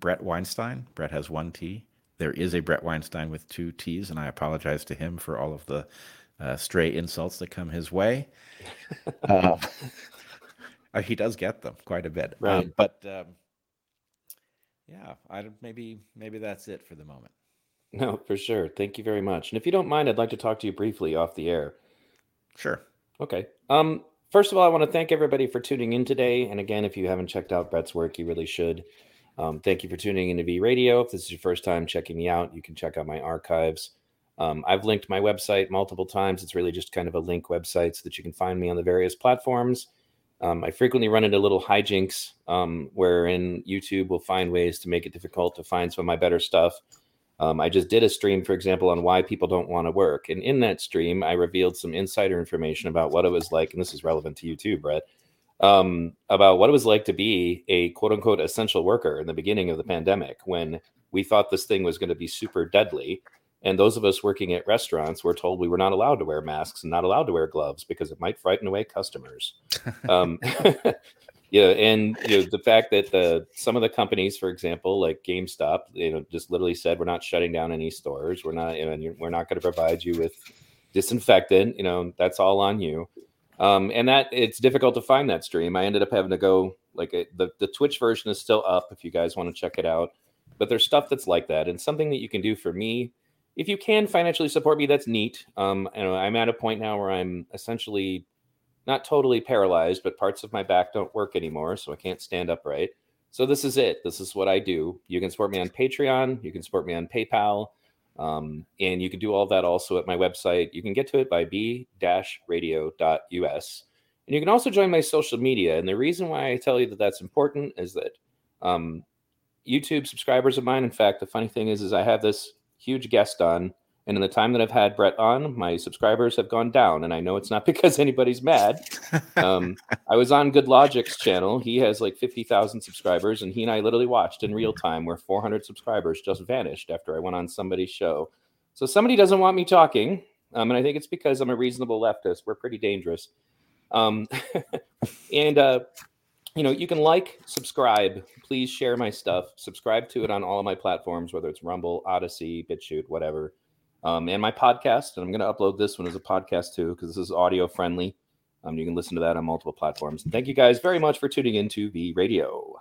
Bret Weinstein. Bret has one T. There is a Brett Weinstein with two T's, and I apologize to him for all of the uh, stray insults that come his way. uh, <laughs> <laughs> he does get them quite a bit, um, right? Um, but um, yeah, I maybe maybe that's it for the moment. No, for sure. Thank you very much. And if you don't mind, I'd like to talk to you briefly off the air. Sure. Okay. Um, first of all, I want to thank everybody for tuning in today. And again, if you haven't checked out Bret's work, you really should. Um, thank you for tuning into B Radio. If this is your first time checking me out, you can check out my archives. Um, I've linked my website multiple times. It's really just kind of a link website so that you can find me on the various platforms. Um, I frequently run into little hijinks um, wherein YouTube will find ways to make it difficult to find some of my better stuff. Um, I just did a stream, for example, on why people don't want to work. And in that stream, I revealed some insider information about what it was like. And this is relevant to you too, Bret um, about what it was like to be a quote unquote essential worker in the beginning of the pandemic when we thought this thing was going to be super deadly. And those of us working at restaurants were told we were not allowed to wear masks and not allowed to wear gloves because it might frighten away customers. <laughs> um, <laughs> yeah, and you know the fact that the some of the companies, for example, like GameStop, you know, just literally said we're not shutting down any stores. We're not, you know, we're not going to provide you with disinfectant. You know, that's all on you. Um, and that it's difficult to find that stream. I ended up having to go like a, the the Twitch version is still up if you guys want to check it out. But there's stuff that's like that, and something that you can do for me if you can financially support me. That's neat. Um, you know, I'm at a point now where I'm essentially not totally paralyzed, but parts of my back don't work anymore, so I can't stand upright. So this is it. This is what I do. You can support me on Patreon. You can support me on PayPal. Um, and you can do all that also at my website. You can get to it by b-radio.us. And you can also join my social media. And the reason why I tell you that that's important is that um, YouTube subscribers of mine, in fact, the funny thing is, is I have this huge guest on and in the time that I've had Bret on, my subscribers have gone down. And I know it's not <laughs> because anybody's mad. Um, I was on Good Logic's channel. He has like 50,000 subscribers. And he and I literally watched in real time where 400 subscribers just vanished after I went on somebody's show. So somebody doesn't want me talking. Um, and I think it's because I'm a reasonable leftist. We're pretty dangerous. Um, <laughs> and, uh, you know, you can like, subscribe. Please share my stuff. Subscribe to it on all of my platforms, whether it's Rumble, Odysee, BitChute, whatever um, and my podcast. And I'm going to upload this one as a podcast too, because this is audio friendly. Um, you can listen to that on multiple platforms. Thank you guys very much for tuning into the Radio.